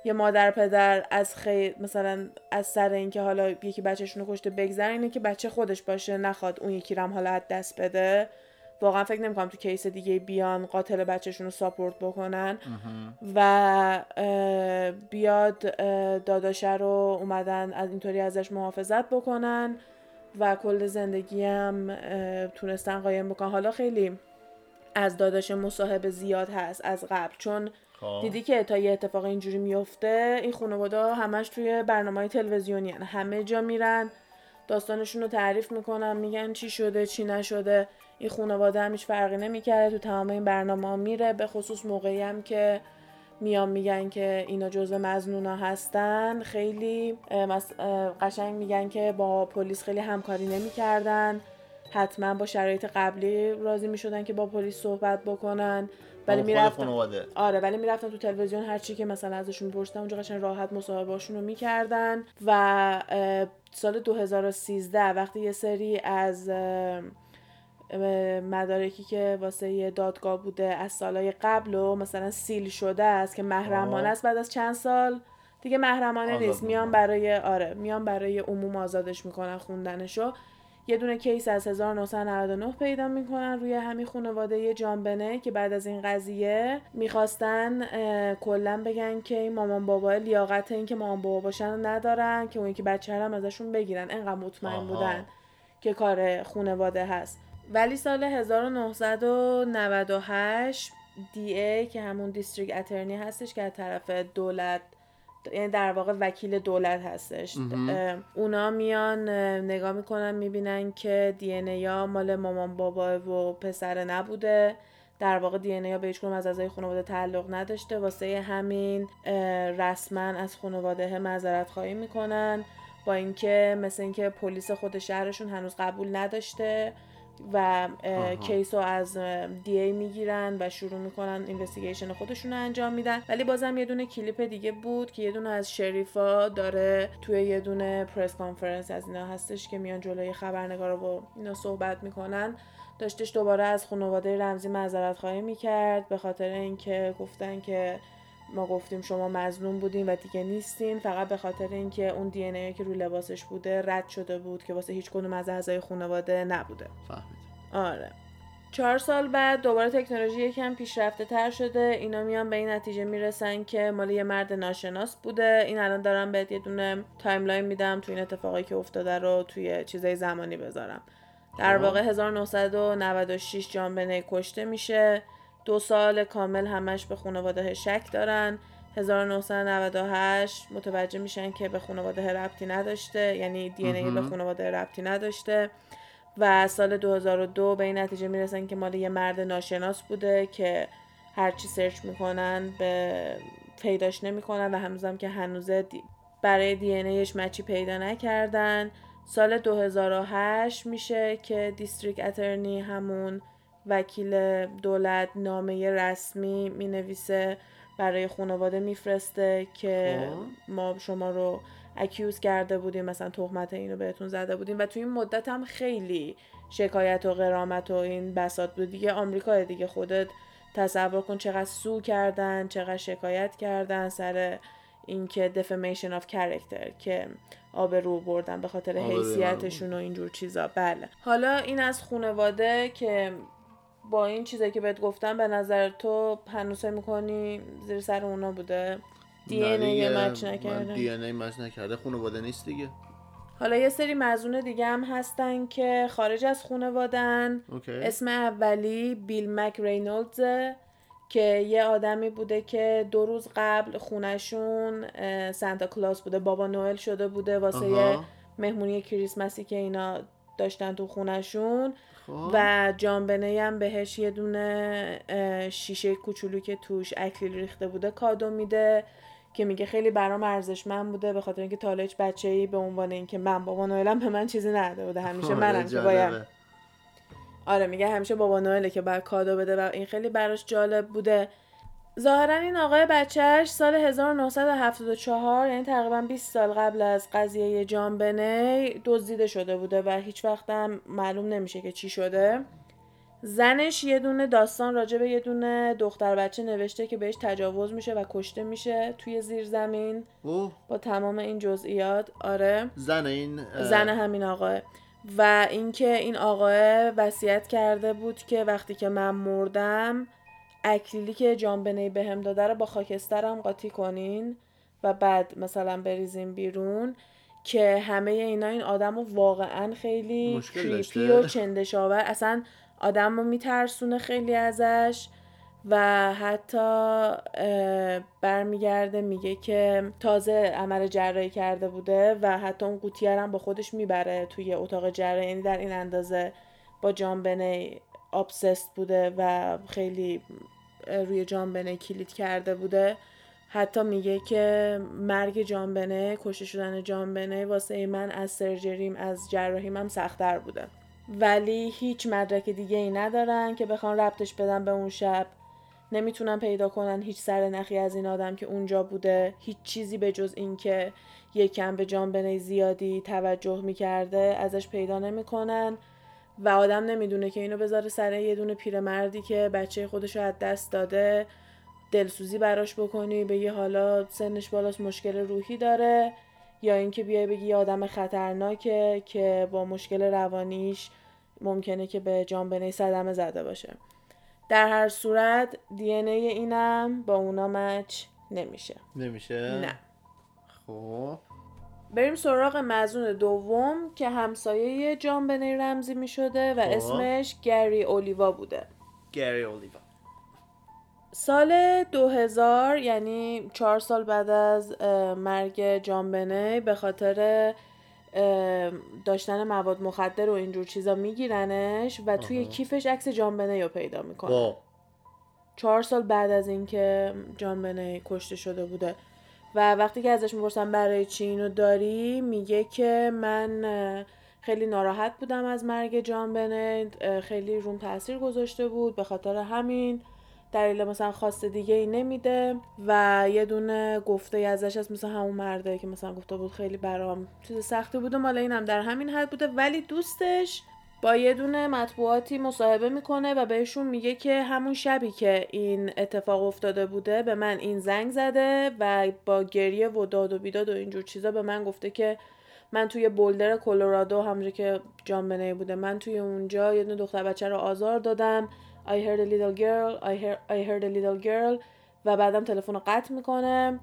یه مادر پدر از خیر مثلا از سر اینکه حالا یکی بچهشون رو کشته بگذره اینه که بچه خودش باشه نخواد اون یکی رم حالا دست بده. واقعا فکر نمی‌کنم تو کیس دیگه بیان قاتل بچهشون رو ساپورت بکنن. و بیاد داداشه رو اومدن از اینطوری ازش محافظت بکنن. و کل زندگی هم تونستن قایم بکنن حالا خیلی از داداش مصاحبه زیاد هست از قبل چون خب. دیدی که تا یه اتفاق اینجوری میفته این خانواده ها همش توی برنامه های تلویزیونی هن. همه جا میرن داستانشون رو تعریف می‌کنن میگن چی شده چی نشده این خانواده هم هیچ فرقی نمی‌کرده تو تمام این برنامه ها میره به خصوص موقعی هم که میان میگن که اینا جزء مزنونا هستن خیلی قشنگ میگن که با پلیس خیلی همکاری نمی‌کردن. حتما با شرایط قبلی راضی می‌شدن که با پلیس صحبت بکنن. ولی می‌رفتن آره ولی می‌رفتن تو تلویزیون هر چی که مثلا ازشون میپرسیدن اونجا قشنگ راحت مصاحبهاشون رو می‌کردن. و سال 2013 وقتی یه سری از مدارکی که واسه یه دادگاه بوده از سالهای قبل و مثلا سیل شده است که محرمانه. است بعد از چند سال دیگه محرمانه نیست میان. برای آره میان برای عموم آزادش می‌کنن خوندنشو یه دونه کیس از 1999 پیدا می‌کنن روی همین خانواده جانبنه که بعد از این قضیه می‌خواستن کلا بگن که این مامان بابا لیاقت این که مامان بابا باشن رو ندارن که اون یکی بچه هم ازشون بگیرن انقدر مطمئن آها. بودن که کار خانواده هست ولی سال 1998 دی ای که همون دیستریکت اترنی هستش که از طرف دولت یعنی در واقع وکیل دولت هستش اونا میان اه، نگاه می‌کنن می‌بینن که دی ان یا مال مامان بابا و پسر نبوده. در واقع دی ان به هیچ از اعضای خانواده تعلق نداشته. واسه همین رسما از خانواده معذرت خواهی می‌کنن با اینکه مثل اینکه پلیس خود شهرشون هنوز قبول نداشته. و. case رو از DA می‌گیرن و شروع می‌کنن investigation خودشون رو انجام میدن ولی بازم یه دونه کلیپ دیگه بود که یه دونه از sheriff ا داره توی یه دونه press conference از اینا هستش که میان جلوی خبرنگارا با اینا صحبت می‌کنن داشتش دوباره از خانواده رمزی معذرت خواهی می‌کرد به خاطر اینکه گفتن که ما گفتیم شما مظلوم بودین و دیگه نیستین. فقط به خاطر اینکه اون DNA که رو لباسش بوده رد شده بود که واسه هیچ کدوم از اعضای خانواده نبوده. فهمید آره. چهار سال بعد دوباره تکنولوژی یکم پیشرفته تر شده. اینا میان به این نتیجه می‌رسن که مال یه مرد ناشناس بوده. این الان دارم بهت یه دونه timeline میدم تو این اتفاقی که افتاده رو توی چیزای زمانی بذارم. در خب. واقع 1996 جان بنی کشته میشه. دو سال کامل همش به خانواده شک دارن. 1998 متوجه میشن که به خانواده ربطی نداشته یعنی دی به مهم. خانواده ربطی نداشته. و سال 2002 به این نتیجه می‌رسن که مال یه مرد ناشناس بوده که هرچی سرچ می‌کنن به پیداش نمی‌کنن و هنوزم که هنوزه دی- برای دی ایش مچی پیدا نکردن. سال 2008 میشه که دیستریک اترنی همون وکیل دولت نامه رسمی می‌نویسه برای خانواده میفرسته که خب. ما شما رو اکیوز کرده بودیم مثلا تهمت اینو بهتون زده بودیم. و توی این مدت هم خیلی شکایت و قرامت و این بساط بود. دیگه آمریکا دیگه خودت تصور کن چقدر سو کردن چقدر شکایت کردن سر اینکه defamation of character که آبرو بردن به خاطر حیثیتشون و اینجور چیزا. بله. حالا این از خانواده که با این چیزایی که بهت گفتم به نظر تو فکر می‌کنی زیر سر اونا بوده؟ دی ان ای مچ نکرده؟ دی ان ای مچ نکرده خانواده نیست دیگه. حالا یه سری مزونه دیگه هم هستن که خارج از خانوادن اسم اولی بیل مک رینولدزه که یه آدمی بوده که دو روز قبل خونشون سانتا کلاس بوده بابا نوئل شده بوده واسه. مهمونی کریسمسی که اینا داشتن تو خونشون خب. و جان بنی هم بهش یه دونه شیشه کوچولو که توش اکلیل ریخته بوده کادو میده که میگه خیلی برام ارزشمند بوده به خاطر اینکه تا هیچ بچه‌ای به عنوان اینکه من بابا نوئلم به من چیزی نداده بوده <laughs> همیشه آره، منم که باید. آره میگه همیشه بابا نوئله که باید کادو بده و این خیلی براش جالب بوده ظاهرا این آقای بچهش سال 1974 یعنی تقریبا 20 سال قبل از قضیه جان بنی دزدیده شده بوده و هیچ وقت هم معلوم نمیشه که چی شده. زنش یه دونه داستان راجع به یه دونه دختر بچه نوشته که بهش تجاوز میشه و کشته میشه توی زیر زمین. اوه. با تمام این جزئیات آره. زن این زن همین آقاه. و اینکه این آقاه وصیت کرده بود که وقتی که من مردم اکلیلی که جان بنی بهم داده رو با خاکسترم قاطی کنین و بعد مثلا بریزین بیرون که همه اینا این آدم رو واقعا خیلی کریپی. و چندشاور اصلا آدم رو میترسونه خیلی ازش و حتی برمیگرده میگه که تازه عمل جراحی کرده بوده و حتی اون قوطیه هم با خودش می‌بره توی اتاق جراحی یعنی در این اندازه با جان بنی آبسست بوده و خیلی روی جان بنی کلید کرده بوده. حتی میگه که مرگ جان بنی کشته شدن جان بنی واسه من از سرجریم از جراحیم هم سختتر بوده. ولی هیچ مدرک دیگه ای ندارن که بخوان ربطش بدن به اون شب. نمی‌تونن پیدا کنن هیچ سر نخی از این آدم که اونجا بوده. هیچ چیزی به جز اینکه یکم به جان بنی زیادی توجه می‌کرده ازش پیدا نمی‌کنن. و آدم نمی‌دونه که اینو بذاره سر یه دونه پیرمردی که بچه خودش رو از دست داده دلسوزی براش بکنی بگی حالا سنش بالاست مشکل روحی داره یا اینکه بیای بگی یه آدم خطرناکه که با مشکل روانیش ممکنه که به جان بنی صدمه زده باشه. در هر صورت دی ای اینم با اونا مچ نمیشه. نمیشه؟ نه. خب. بریم سراغ مزنون دوم که همسایه جان بنی رمزی می شده و خب. اسمش گری اولیوا بوده. گری اولیوا. سال 2000 یعنی چهار سال بعد از مرگ جان بنی به خاطر داشتن مواد مخدر و اینجور چیزا میگیرنش و توی آها. کیفش عکس جان بنی رو پیدا می‌کنه. با چهار سال بعد از اینکه جان بنی کشته شده بوده. و وقتی که ازش می‌پرسم برای چی اینو داری میگه که من خیلی ناراحت بودم از مرگ جان اه، خیلی روم تاثیر گذاشته بود به خاطر همین دلیل مثلا خاص دیگه ای نمیده و یه دونه گفته ازش از مثل همون مرده که مثلا گفته بود خیلی برام چیز سختی بوده مال اینم در همین حد بوده. ولی دوستش با یه دونه مطبوعاتی مصاحبه می‌کنه و بهشون میگه که همون شبی که این اتفاق افتاده بوده به من این زنگ زده و با گریه و داد و بیداد و اینجور چیزا به من گفته که من توی بولدر کلرادو همونجا که جان بنی بوده من توی اونجا یه دونه دختر بچه رو آزار دادم. I heard a little girl I heard, I heard a little girl و بعدم تلفن رو قطع می‌کنه.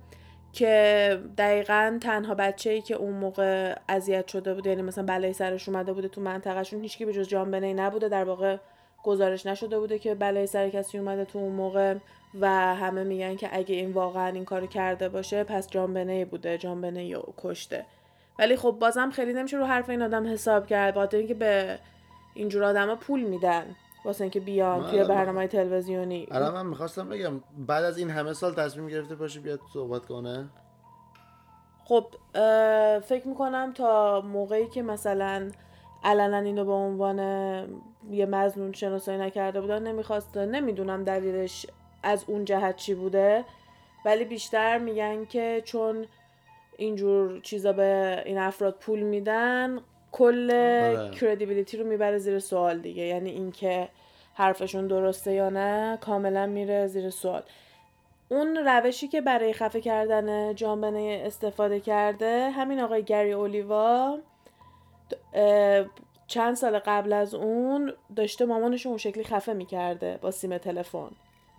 که دقیقا تنها بچه ای که اون موقع اذیت شده بوده یعنی مثلا بلای سرش اومده بوده تو منطقهشون هیچکی به جز جان بنی نبوده در واقع گزارش نشده بوده که بلای سر کسی اومده تو اون موقع و همه میگن که اگه این واقعا این کارو کرده باشه پس جان بنی بوده جان بنی رو کشته. ولی خب بازم خیلی نمیشه رو حرف این آدم حساب کرد بخاطر اینکه به اینجور آدما پول میدن. واسه اینکه بیان توی. برنامه تلویزیونی الان من می‌خواستم بگم بعد از این همه سال تصمیم گرفته باشه بیاد صحبت کنه خب فکر می‌کنم تا موقعی که مثلا علنا اینو به عنوان یه مزنون شناسایی نکرده بودن نمی‌خواست نمی‌دونم دلیلش از اون جهت چی بوده ولی بیشتر میگن که چون اینجور چیزا به این افراد پول میدن کل آره. کردیبیلیتی رو می‌بره زیر سوال دیگه. یعنی اینکه حرفشون درسته یا نه کاملا میره زیر سوال. اون روشی که برای خفه کردن جان بنی استفاده کرده همین آقای گری اولیوا چند سال قبل از اون داشته مامانش رو اون شکلی خفه می‌کرده با سیم تلفن.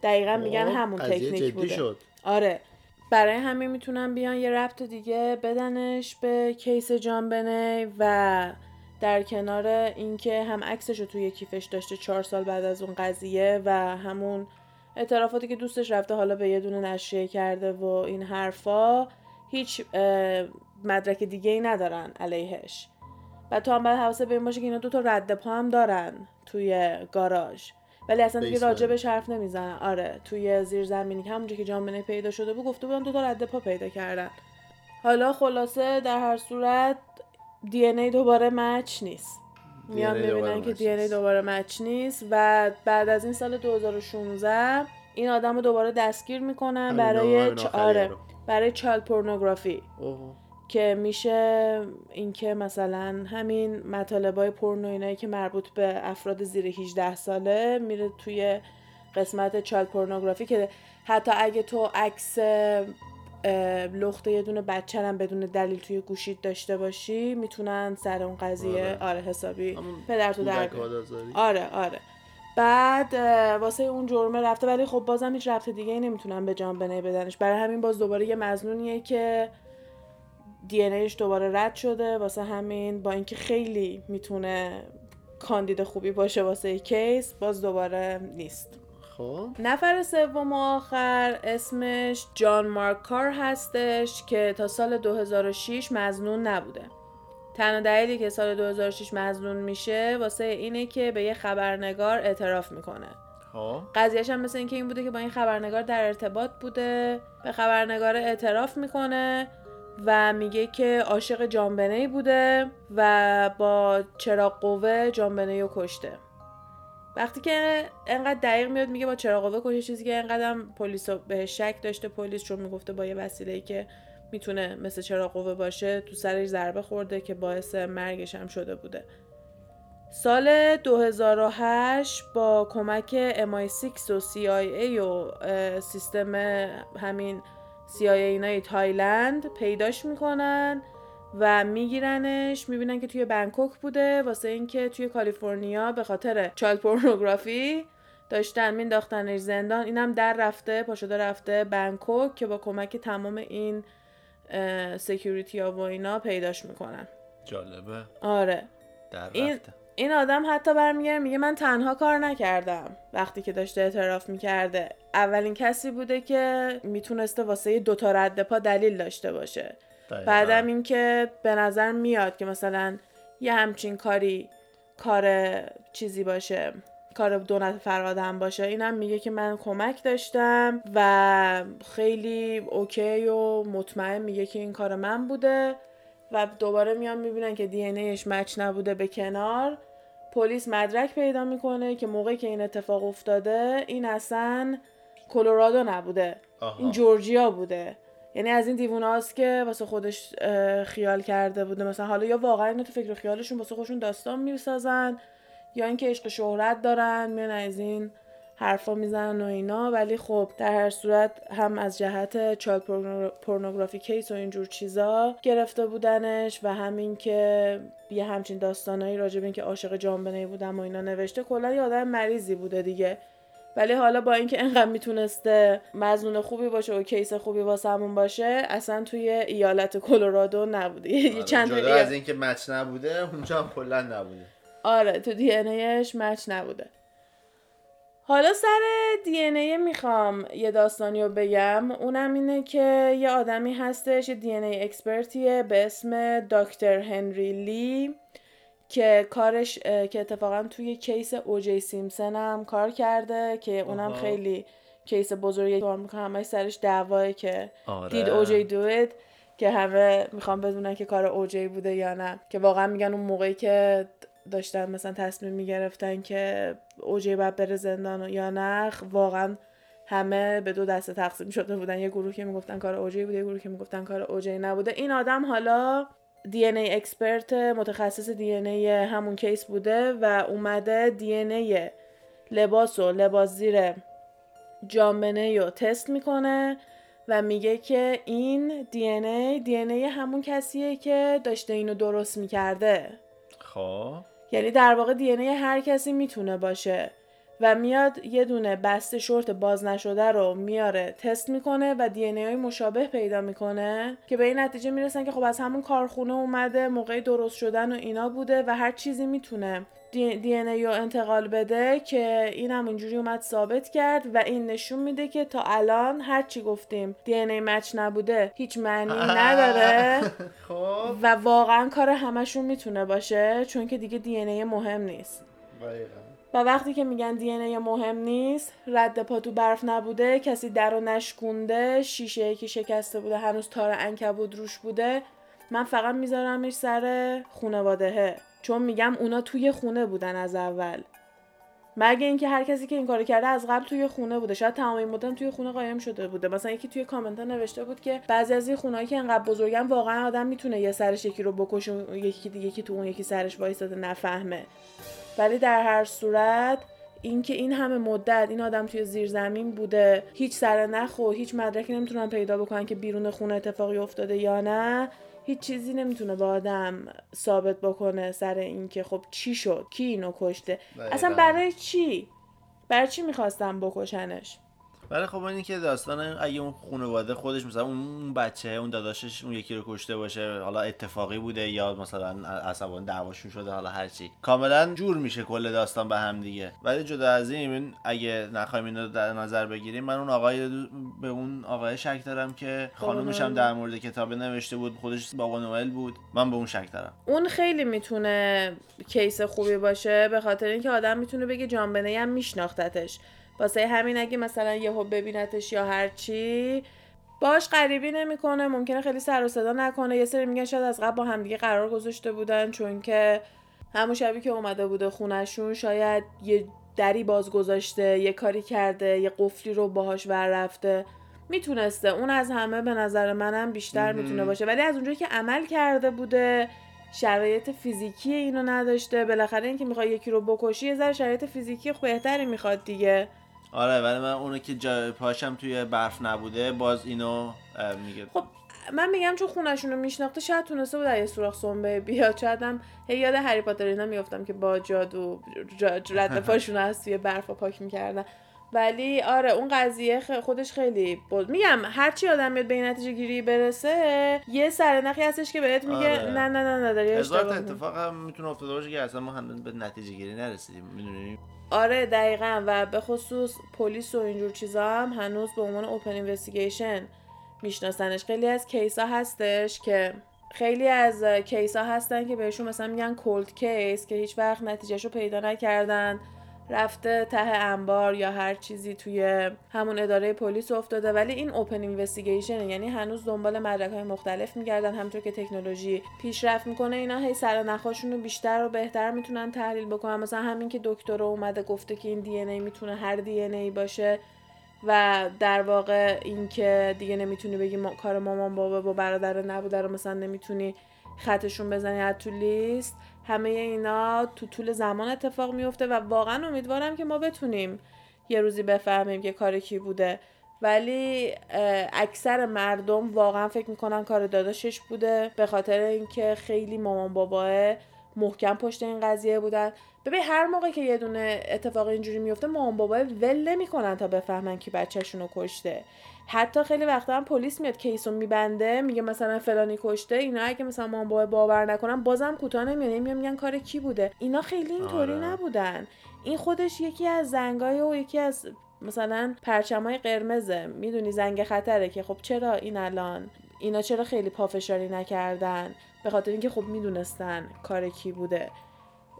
دقیقا میگن خب، همون تکنیک بوده. شد. آره. برای همین می‌تونن بیان یه ربط دیگه بدنش به کیس جان بنی و در کنار اینکه هم عکسش رو توی کیفش داشته چهار سال بعد از اون قضیه و همون اعترافاتی که دوستش رفته حالا به یه دونه نشریه کرده و این حرفا هیچ مدرک دیگه ای ندارن علیهش. و تو هم باید حواست به این باشه که اینا دو تا رد پا هم دارن توی گاراژ. ولی اصلا دیگه. راجبش حرف نمی‌زنن آره توی زیر زمینی که همونجا که جان بنی پیدا شده بود گفته بودن دو تا رد پا پیدا کردن حالا خلاصه در هر صورت دی ای دوباره مچ نیست میان می‌بینن که دی نیست. دوباره مچ نیست و بعد از این سال 2016 این آدم رو دوباره دستگیر می‌کنن برای آره. برای چایلد پورنوگرافی اوه. که میشه اینکه مثلا همین مطالبای پورنو اینایی که مربوط به افراد زیر 18 ساله میره توی قسمت چایلد پورنوگرافی که حتی اگه تو عکس اه، لخت یه دونه بچه هم بدون دلیل توی گوشیت داشته باشی می‌تونن سر اون قضیه آره. آره, حسابی پدر تو در. آره آره بعد واسه اون جرمه رفته ولی خب بازم هیچ رفت دیگه ای نمی‌تونن به جان بنی بدنش برای همین باز دوباره یه مزنونیه که دی ایش دوباره رد شده واسه همین با اینکه خیلی می‌تونه کاندید خوبی باشه واسه کیس باز دوباره نیست. خب. نفر سوم و آخر اسمش جان مارک کار هستش که تا سال 2006 مزنون نبوده. تنها دلیلی که سال 2006 مزنون میشه واسه اینه که به یه خبرنگار اعتراف می‌کنه. خب. قضیهش هم مثل اینکه این بوده که با این خبرنگار در ارتباط بوده به خبرنگار اعتراف می‌کنه و میگه که عاشق جانبنی بوده و با چراغ قوه جانبنی رو کشته. وقتی که انقدر دقیق میاد میگه با چراغ قوه کشته چیزی که انقدر پلیس بهش شک داشته پلیس چون می‌گفته با یه وسیله که می‌تونه مثل چراغ قوه باشه تو سرش ضربه خورده که باعث مرگش هم شده بوده. سال 2008 با کمک MI6 و CIA و سیستم همین CIA اینای تایلند پیداش می‌کنن و میگیرنش می‌بینن که توی بنکوک بوده واسه اینکه توی کالیفرنیا به خاطر چایلد پورنوگرافی داشتن مینداختنش زندان. اینم در رفته پاشده رفته بنکوک که با کمک تمام این سکیوریتی ها و اینا پیداش می‌کنن. جالبه. آره. در رفته. این آدم حتی برمیگره میگه من تنها کار نکردم. وقتی که داشته اعتراف می‌کرده. اولین کسی بوده که می‌تونسته واسه دو تا رد پا دلیل داشته باشه. دقیقاً. بعدم اینکه به نظر میاد که مثلا یه همچین کاری کار چیزی باشه کار دو نفر آدم باشه اینم میگه که من کمک داشتم و خیلی اوکی و مطمئن میگه که این کار من بوده. و دوباره میان می‌بینن که دی ایش مچ نبوده به کنار. پلیس مدرک پیدا می‌کنه که موقعی که این اتفاق افتاده این اصلا کلرادو نبوده. آها. این جورجیا بوده. یعنی از این دیوونه هاست که واسه خودش خیال کرده بوده. مثلا حالا یا واقعا اینو تو فکر و خیالشون واسه خودشون داستان می‌سازن یا اینکه عشق شهرت دارن میان از این حرفا می‌زنن و اینا ولی خب در هر صورت هم از جهت child pornography case و اینجور چیزا گرفته بودنش و همین که یه همچین داستانایی راجع به اینکه عاشق جانبنی بودم و اینا نوشته کلا یه آدم مریضی بوده دیگه. ولی حالا با اینکه انقدر می‌تونسته مظنون خوبی باشه و case خوبی واسمون باشه اصلا توی ایالت کلرادو نبوده. یه آره، چند تا جدا از اینکه match نبوده اونجا هم کلا نبوده. آره تو DNA match نبوده. حالا سر DNA می‌خوام یه داستانی رو بگم اونم اینه که یه آدمی هستش یه DNA expert یه به اسم دکتر هنری لی که کارش که اتفاقا توی case اوجی سیمسن هم کار کرده که اونم. خیلی case بزرگی کار می‌کنه همش سرش دعواه که آره. did OJ do it که همه می‌خوام بدونن که کار اوجی بوده یا نه که واقعا میگن اون موقعی که داشتن مثلا تصمیم می‌گرفتن که اوجی باید بره زندان یا نه واقعا همه به دو دسته تقسیم شده بودن. یه گروه که می‌گفتن کار اوجی بوده یه گروه که می‌گفتن کار اوجی نبوده. این آدم حالا DNA expert متخصص DNA همون case بوده و اومده DNA لباس و لباس زیر جامنه رو تست می‌کنه و میگه که این دی ای دی ای همون کسیه که داشته اینو درست می‌کرده. خب. یعنی در واقع دی هر کسی می‌تونه باشه و میاد یه دونه بسته شورت باز نشده رو میاره تست می‌کنه و دی ای های مشابه پیدا می‌کنه که به این نتیجه می‌رسن که خب از همون کارخونه اومده موقع درست شدن و اینا بوده و هر چیزی می‌تونه دی ای رو انتقال بده که این هم اینجوری اومد ثابت کرد و این نشون میده که تا الان هر چی گفتیم دی ای مچ نبوده هیچ معنی نداره. <laughs> خب. و واقعا کار همشون می‌تونه باشه چون که دیگه دی ای مهم نیست. و وقتی که میگن دی ای مهم نیست رد پا تو برف نبوده کسی در رو نشکونده شیشه که شکسته بوده هنوز تار انکبود روش بوده من فقط میذارمش سر خونوادهه چون میگم اونا توی خونه بودن از اول. مگه اینکه هر کسی که این کارو کرده از قبل توی خونه بوده. شاید تمام این مدت توی خونه قایم شده بوده. مثلا یکی توی کامنت ها نوشته بود که بعضی از این خونه‌ای که انقدر بزرگن واقعا آدم می‌تونه یه سرش یکی رو بکشه یکی دیگه که تو اون یکی سرش وایساده نفهمه. ولی در هر صورت اینکه این همه مدت این آدم توی زیر زمین بوده هیچ سر و هیچ مدرکی نمی‌تونن پیدا بکنن که بیرون خونه اتفاقی افتاده یا نه هیچ چیزی نمی‌تونه با آدم ثابت بکنه سر اینکه خب چی شد کی اینو کشته؟ اصلا. برای چی؟ برای چی می‌خواستم بکشنش؟ ولی خب این که داستان اگه اون خانواده خودش مثلا اون بچه اون داداشش اون یکی رو کشته باشه حالا اتفاقی بوده یا مثلا عصبان دعواشون شده حالا هرچی کاملا جور میشه کل داستان به هم دیگه. ولی جدا از این اگه نخوایم اینو در نظر بگیریم من اون آقای به اون آقای شک دارم که خانومش هم در مورد کتاب نوشته بود خودش بابا نوئل بود. من به اون شک دارم. اون خیلی می‌تونه کیس خوبی باشه به خاطر اینکه آدم می‌تونه بگه جان بنی هم میشناختتش. واسه همین اگه مثلا یهو ببینتش یا هر چی باش غریبی نمی‌کنه ممکنه خیلی سر و صدا نکنه. یه سری میگن شاید از قبل با همدیگه قرار گذاشته بودن چون که همون شبی که اومده بوده خونشون شاید یه دری باز گذاشته یه کاری کرده یه قفلی رو باهاش ور رفته. می‌تونسته. اون از همه به نظر منم بیشتر. می‌تونه باشه. ولی از اونجایی که عمل کرده بوده شرایط فیزیکی اینو نداشته. بالاخره اینکه می‌خوای یکی رو بکشی یه ذره شرایط فیزیکی بهتری می‌خواد دیگه. آره ولی من اونو که جا پاشم توی برف نبوده باز اینو میگه. خب من میگم چون خونشون رو میشناخته شاید تونسته بود یه سوراخ سنبه بیاد هم هی یاد هری پاتر اینا میفتم که با جادو جا- رد <laughs> پاشون از توی برف پاک می‌کردن. ولی آره اون قضیه خ- خودش خیلی بود میگم هرچی آدم میاد به این نتیجه گیری برسه یه سرنخی هستش که بهت میگه آره. نه نه نه نه داری هزار تا. اتفاق هم می‌تونه افتاده باشه که اصلا ما هنوز به نتیجه گیری نرسیدیم می‌دونی آره دقیقا و به خصوص پلیس و اینجور چیزا هم هنوز به عنوان اوپن اینوستیگیشن میشناسنش خیلی از کیس ها هستش که خیلی از case ها هستن که بهشون مثلا میگن cold case که هیچ وقت نتیجهشو پیدا نکردن رفته ته انبار یا هر چیزی توی همون اداره پلیس افتاده ولی این open investigation یعنی هنوز دنبال مدرک های مختلف میگردن همونطور که تکنولوژی پیشرفت می‌کنه اینا هی سر نخاشون رو بیشتر و بهتر می‌تونن تحلیل بکنن. مثلا همین که دکتر اومده گفته که این DNA می‌تونه هر DNA باشه و در واقع اینکه دیگه نمی‌تونی بگی ما... کار مامان بابا یا برادر نبوده رو مثلا نمی‌تونی خطشون بزنی از تو لیست همه اینا تو طول زمان اتفاق میفته و واقعا امیدوارم که ما بتونیم یه روزی بفهمیم که کار کی بوده. ولی اکثر مردم واقعا فکر می‌کنن کار داداشش بوده به خاطر اینکه خیلی مامان باباه محکم پشت این قضیه بودن. ببین هر موقع که یه دونه اتفاق اینجوری میفته مامان بابا ول نمی‌کنن تا بفهمن کی بچهشون رو کشته. حتی خیلی وقتا هم پلیس میاد کیسو میبنده میگه مثلا فلانی کشته اینا اگه مثلا مامان بابا باور نکنن بازم کوتاه نمیاد میگن کار کی بوده؟ اینا خیلی اینطوری آره. نبودن. این خودش یکی از زنگای و یکی از مثلا پرچمای قرمزه. می‌دونی زنگ خطره که خب چرا این الان؟ اینا چرا خیلی پافشاری نکردن؟ به خاطر اینکه خب می‌دونستن کار کی بوده.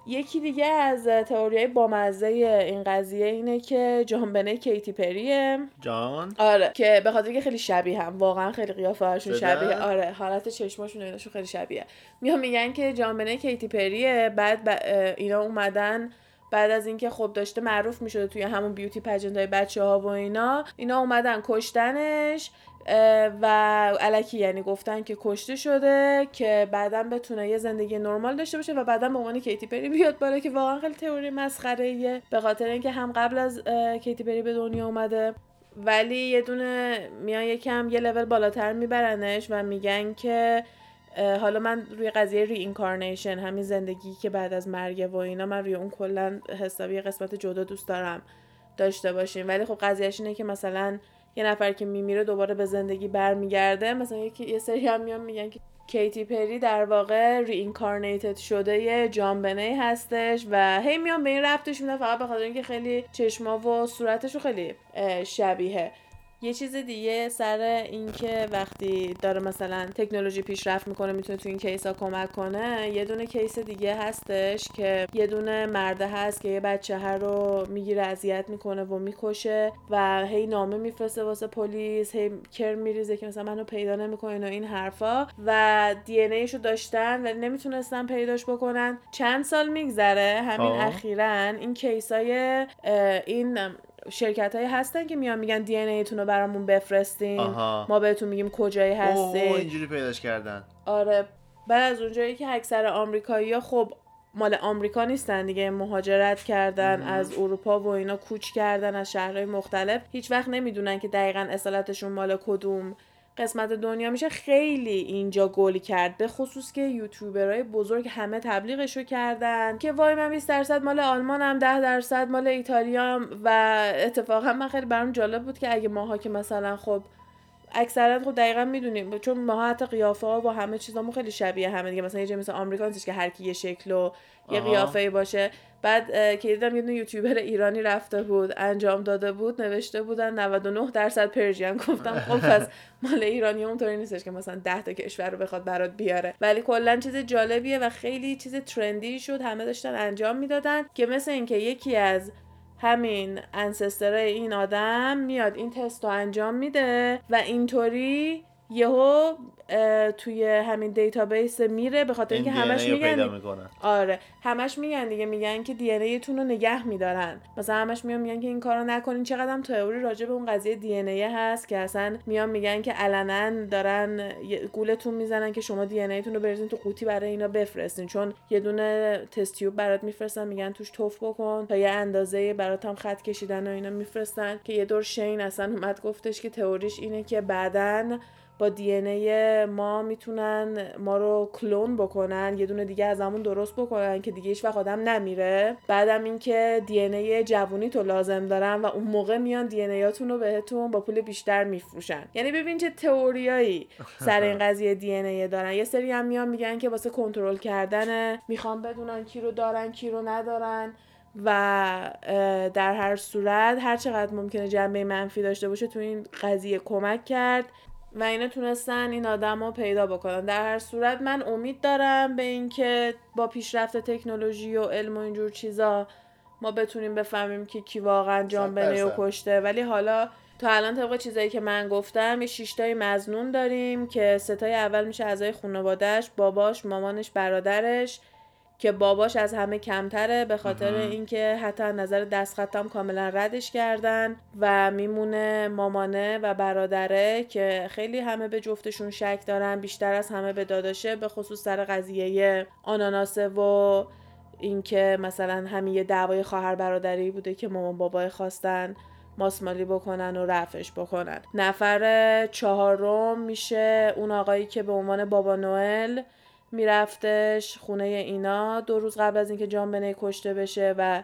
یکی دیگه از تئوریای بامزه این قضیه اینه که جان بنه کیتی پریه. جان. آره که به خاطر که خیلی شبیه هم واقعا خیلی قیافه هاشون؟ شبیه. آره حالت چشماشون و خیلی شبیه. میان میگن که جان بنه کیتی پریه بعد ب... اینا اومدن بعد از اینکه خب داشته معروف می‌شده توی همون بیوتی پجنت های بچه ها و اینا اینا اومدن کشتنش. و علکی یعنی گفتن که کشته شده که بعدا بتونه یه زندگی نرمال داشته باشه و بعدا به عنوان کیتی پری بیاد بالا که واقعا خیلی تئوری مسخره به خاطر اینکه هم قبل از کیتی پری به دنیا اومده ولی یه دونه میان یکم یه لول بالاتر میبرنش و میگن که حالا من روی قضیه reincarnation همین زندگی که بعد از مرگ و اینا من روی اون کلا حسابی قسمت جدا دوست دارم داشته باشیم. ولی خب قضیهش اینه که مثلا یه نفر که میمیره دوباره به زندگی برمیگرده. مثلا یکی یه سری هم میان میگن که کیتی پری در واقع reincarnated شده یه جان بنی هستش و هی میان به این ربطش میدن فقط به خاطر اینکه خیلی چشما و صورتش خیلی شبیه یه چیز دیگه سر اینکه وقتی داره مثلا تکنولوژی پیشرفت می‌کنه می‌تونه تو این کیسا کمک کنه یه دونه کیس دیگه هستش که یه دونه مرده هست که یه بچه هر رو می‌گیره اذیت می‌کنه و می‌کشه و هی نامه میفرسته واسه پلیس هی کر میریزه که مثلا منو پیدا نمی‌کنین و این حرفا و دی ایشو داشتن ولی نمی‌تونستن پیداش بکنن چند سال میگذره همین. اخیرا این کیسای این شرکت هایی هستن که میان میگن دی ایتون رو برامون بفرستین. آها. ما بهتون میگیم کجایی اوه، اینجوری پیداش کردن. آره. بعد از اونجایی که اکثر آمریکایی‌ها خب مال آمریکا نیستن دیگه مهاجرت کردن از اروپا و اینا کوچ کردن از شهرهای مختلف. هیچ وقت نمی‌دونن که دقیقا اصالتشون مال کدوم. قسمت دنیا میشه خیلی اینجا گلی کرد به خصوص که یوتیوبرهای بزرگ همه تبلیغشو کردن. که وای من 20 درصد مال آلمانم 10 درصد مال ایتالیام و اتفاقا من خیلی برام جالب بود که اگه ماها که مثلا خب اکثرا خب دقیقا می‌دونیم چون ما حتی قیافه ها و همه چیزامون خیلی شبیه همه دیگه. مثلا یه جای مثل آمریکا نیستش که هر کی یه شکل و یه. قیافه ای باشه. بعد که دیدم یه یوتیوبر ایرانی رفته بود انجام داده بود نوشته بودن 99 درصد پرژین گفتم خب <laughs> پس مال ایرانی اونطوری نیستش که مثلا 10 تا کشور رو بخواد برات بیاره. ولی کلا چیز جالبیه و خیلی چیز ترندی شد. همه داشتن انجام می‌دادن که مثل اینکه یکی از همین ancestor ای این آدم میاد این تست رو انجام میده و اینطوری یهو توی همین database میره به خاطر این اینکه همش میگن آره. همش میگن دیگه میگن که DNA تون رو نگه میدارن. مثلا همش میان میگن که این کارو نکنین. چقدر هم تئوری راجع به اون قضیه DNA هست که اصلا میان میگن که علنا دارن گولتون می‌زنن که شما DNA تون رو بریزین تو قوطی برای اینا بفرستین. چون یه دونه test tube برات میفرستن میگن توش توف بکن. تا یه اندازه برات هم خط کشیدن و اینا میفرستن. که یه دور شین اصلا اومد گفتش که تئوریش اینه که بعدن با دی ان ما می‌تونن ما رو کلون بکنن یه دونه دیگه از همون درست بکنن که دیگه هیچ وقت آدم نمیره. بعدم اینکه دی ان جوونی تو لازم دارن و اون موقع میان دی ان رو بهتون با پول بیشتر میفروشن. یعنی ببین چه تئوریایی سر این قضیه دی ان دارن. یه سری هم میان میگن که واسه کنترل کردن می‌خوان بدونن کی رو دارن کی رو ندارن و در هر صورت هر چقدر ممکنه جنبه منفی داشته باشه تو این قضیه کمک کرد. و اینا تونستن این آدم رو پیدا بکنن. در هر صورت من امید دارم به اینکه با پیشرفت تکنولوژی و علم و اینجور چیزا ما بتونیم بفهمیم که کی واقعا صد جانبنه و درصد. کشته. ولی حالا تا الان طبق چیزایی که من گفتم یه شیشتای مزنون داریم که ستای اول میشه اعضای خانوادهش باباش مامانش برادرش. که باباش از همه کمتره به خاطر اینکه حتی از نظر دستخط هم کاملا ردش کردن و میمونه مامانه و برادره که خیلی همه به جفتشون شک دارن بیشتر از همه به داداشه به خصوص سر قضیه آناناسه و اینکه مثلا همین یه دعوای خواهر برادری بوده که مامان بابای خواستن ماسمالی بکنن و رفعش بکنن. نفر چهارم میشه اون آقایی که به عنوان بابا نوئل میرفتش خونه اینا دو روز قبل از اینکه جان بنی کشته بشه و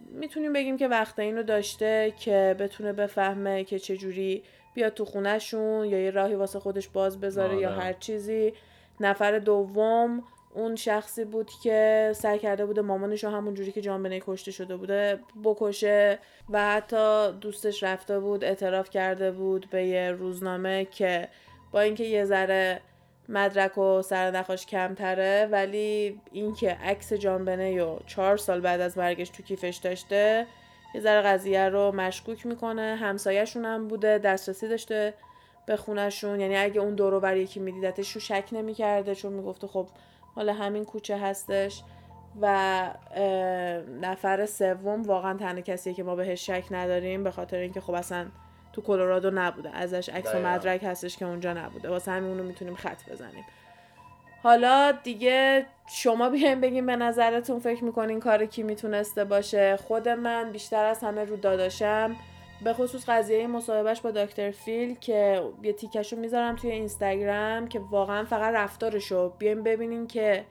می‌تونیم بگیم که وقت اینو داشته که بتونه بفهمه که چجوری بیاد تو خونهشون یا یه راهی واسه خودش باز بذاره یا آره. هر چیزی نفر دوم اون شخصی بود که سعی کرده بوده مامانش رو همون جوری که جان کشته شده بوده بکشه و حتی دوستش رفته بود اعتراف کرده بود به یه روزنامه که با اینکه یه ذره مدرک و سرنخاش کمتره ولی اینکه عکس جان بنی و چهار سال بعد از مرگش تو کیفش داشته یه ذره قضیه رو مشکوک می‌کنه. همسایهشون هم بوده دسترسی داشته به خونشون یعنی اگه اون دور و بر یکی میدیدتش رو شک نمی‌کرده چون می‌گفته خب مال همین کوچه هستش. و نفر سوم واقعا تنها کسیه که ما بهش شک نداریم به خاطر اینکه خب اصلا تو کلرادو نبوده. ازش عکس و. مدرک هستش که اونجا نبوده. واسه همین اونو می‌تونیم خط بزنیم. حالا دیگه شما بیاین بگین به نظرتون فکر می‌کنین کار کی می‌تونسته باشه. خود من بیشتر از همه رو داداشم. به خصوص قضیه مصاحبهش با دکتر فیل که یه تیکشو می‌ذارم توی اینستاگرام که واقعا فقط رفتارشو. بیاین ببینین که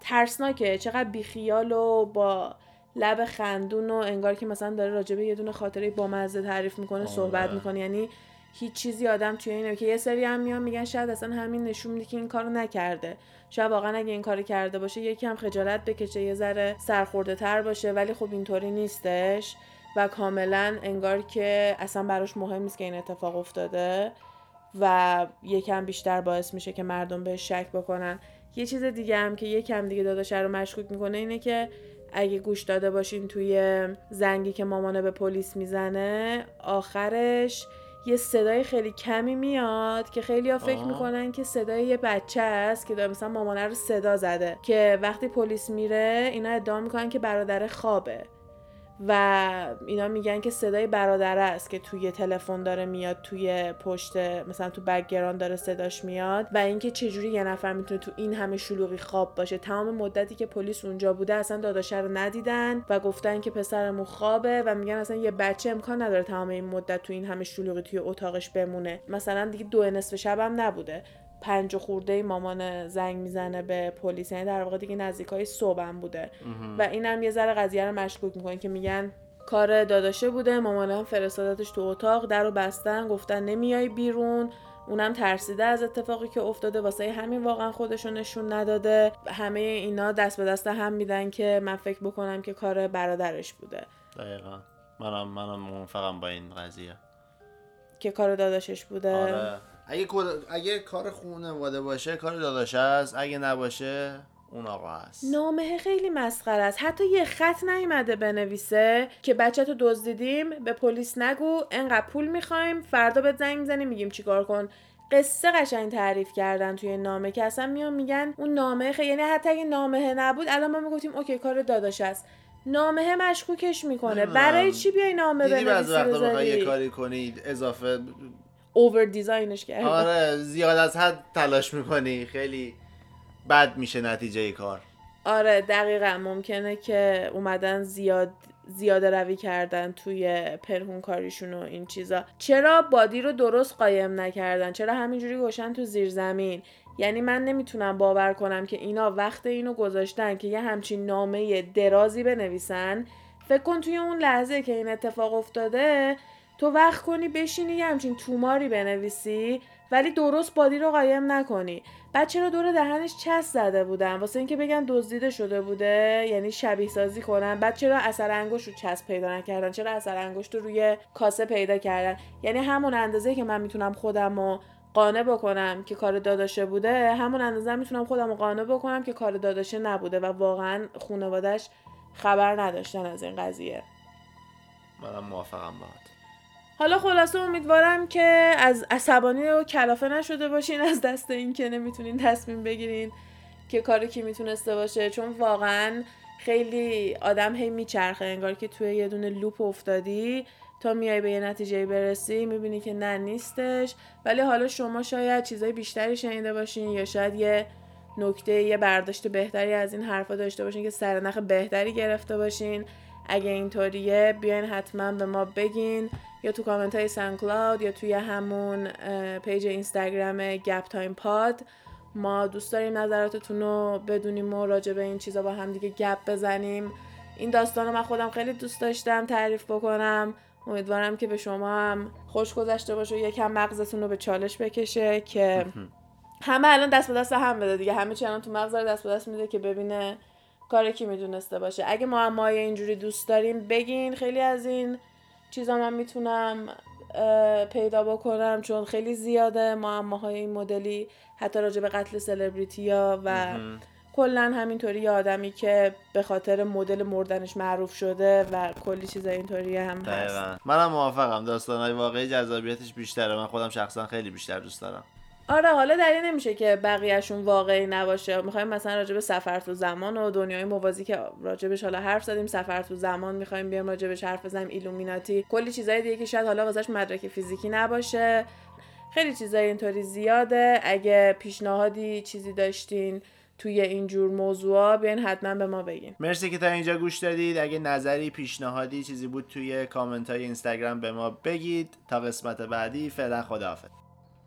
ترسناکه. چقدر بیخیال و با لب خندون و انگار که مثلا داره راجبه یه دونه خاطره بامزه تعریف می‌کنه آره. صحبت می‌کنه. یعنی هیچ چیزی آدم توی اینه که یه سری هم میان میگن شاید اصلا همین نشون میده که این کارو نکرده. شاید واقعا اگه این کارو کرده باشه یکی هم خجالت بکشه یه ذره سرخورده تر باشه ولی خب اینطوری نیستش و کاملا انگار که اصلا براش مهم نیست که این اتفاق افتاده و یکم بیشتر باعث میشه که مردم بهش شک بکنن. یه چیز دیگه هم که یکم دیگه داداشه رو مشکوک می‌کنه اینه که اگه گوش داده باشین توی زنگی که مامانه به پلیس می‌زنه آخرش یه صدای خیلی کمی میاد که خیلی ها فکر. می‌کنن که صدای یه بچه است که داره مثلا مامانه رو صدا زده که وقتی پلیس میره اینا ادعا می‌کنن که برادر خوابه و اینا میگن که صدای برادر است که توی تلفن داره میاد توی پشت مثلا تو background داره صداش میاد و اینکه چجوری یه نفر می‌تونه تو این همه شلوغی خواب باشه. تمام مدتی که پلیس اونجا بوده اصلا داداشه رو ندیدن و گفتن که پسرمون خوابه و میگن اصلا یه بچه امکان نداره تمام این مدت تو این همه شلوغی توی اتاقش بمونه. مثلا دیگه دو نصف شبم نبوده. پنج و خورده مامان زنگ می‌زنه به پلیس. یعنی در واقع دیگه نزدیکای صبحم بوده. و اینم یه ذره قضیه رو مشکوک می‌کنه که میگن کار داداشه بوده مامانم فرستادتش تو اتاق در رو بستن گفتن نمیای بیرون. اونم ترسیده از اتفاقی که افتاده واسه همین واقعا خودشو نشون نداده. همه اینا دست به دست هم میدن که من فکر بکنم که کار برادرش بوده. دقیقا. منم منم موافقم با این قضیه. که کار داداشش بوده. آره. اگه اگه کار خانواده باشه کار داداشه است. اگه نباشه اون آقا هست نامه خیلی مسخره است. حتی یه خط نیومده بنویسه که بچه تو دزدیدیم. به پلیس نگو. انقدر پول می‌خوایم. فردا به زنگ می‌زنیم میگیم چیکار کن. قصه قشنگ تعریف کردن توی نامه که اصلا میان میگن اون نامه خیلی یعنی حتی اگه نامه نبود الان ما می‌گفتیم اوکی کار داداش است. نامه مشکوکش می‌کنه. برای چی بیای نامه دیدی بنویسی وقتا بخوای یه کاری کنید اضافه اوور دیزاینش کرده آره زیاد از حد تلاش می‌کنی. خیلی بد میشه نتیجه کار. آره دقیقا. ممکنه که اومدن زیاد زیاده روی کردن توی پنهون کاریشون و این چیزا. چرا بادی رو درست قایم نکردن؟ چرا همینجوری گوشن تو زیر زمین؟ یعنی من نمی‌تونم باور کنم که اینا وقت اینو گذاشتن که یه همچین نامه درازی بنویسن. فکر کن توی اون لحظه که این اتفاق افتاده تو وقت کنی بشینی یه همچین توماری بنویسی ولی درست بادی رو قایم نکنی. بعد چرا دور دهنش چسب زده بودن؟ واسه اینکه بگن دزدیده شده بوده یعنی شبیه سازی کنن. بعد چرا اثر انگشت رو چسب پیدا نکردن؟ چرا اثر انگشت رو روی کاسه پیدا کردن؟ یعنی همون اندازه که من می‌تونم خودم رو قانع بکنم که کار داداشه بوده همون اندازه می‌تونم خودم رو قانع بکنم که کار داداشه نبوده و واقعا خانوادش خبر نداشتن از این قضیه. منم موافقم باهات حالا خلاصه امیدوارم که از عصبانی و کلافه نشده باشین از دست این که نمی‌تونین تصمیم بگیرین که کار کی می‌تونسته باشه. چون واقعا خیلی آدم هی میچرخه انگار که توی یه دونه لوپ افتادی. تا میای به یه نتیجه برسی می‌بینی که نه نیستش. ولی حالا شما شاید چیزای بیشتری شنیده باشین یا شاید یه نکته یه برداشت بهتری از این حرفا داشته باشین که سرنخ بهتری گرفته باشین. اگه اینطوریه بیاین حتما به ما بگین. یا تو کامنت های SoundCloud یا توی همون page اینستاگرام گپ تایم پاد. ما دوست داریم نظراتتون رو بدونیم و راجع به این چیزا با هم دیگه گپ بزنیم. این داستان رو من خودم خیلی دوست داشتم تعریف بکنم. امیدوارم که به شما هم خوش گذشته باشه و یکم مغزتون رو به چالش بکشه که <laughs> همه الان دست به دست هم بده دیگه. همه چی الان تو مغز رو دست به دست میده که ببینه کار کی می‌دونسته باشه. اگه معمای اینجوری دوست داریم بگین. خیلی از این چیزا من می‌تونم پیدا بکنم چون خیلی زیاده. معماهای این مدلی حتی راجع به قتل سلبریتی ها و کلا همینطوری یه آدمی که به خاطر مدل مردنش معروف شده و کلی چیزا اینطوری هم هست. منم موافقم. داستانهای واقعی جذابیتش بیشتره. من خودم شخصا خیلی بیشتر دوست دارم. آره حالا این نمیشه که بقیهشون واقعی نباشه. می‌خوایم مثلا راجع به سفر تو زمان و دنیای موازی که راجبش حالا حرف زدیم سفر تو زمان می‌خوایم بیایم راجبش حرف بزنیم ایلومیناتی. کلی چیزای دیگه که شاید حالا واسش مدرک فیزیکی نباشه. خیلی چیزای اینطوری زیاده. اگه پیشنهادی چیزی داشتین توی اینجور موضوعا بیاین حتما به ما بگین. مرسی که تا اینجا گوش دادید. اگه نظری پیشنهادی چیزی بود توی کامنت های اینستاگرام به ما بگید. تا قسمت بعدی فعلا خداحافظ.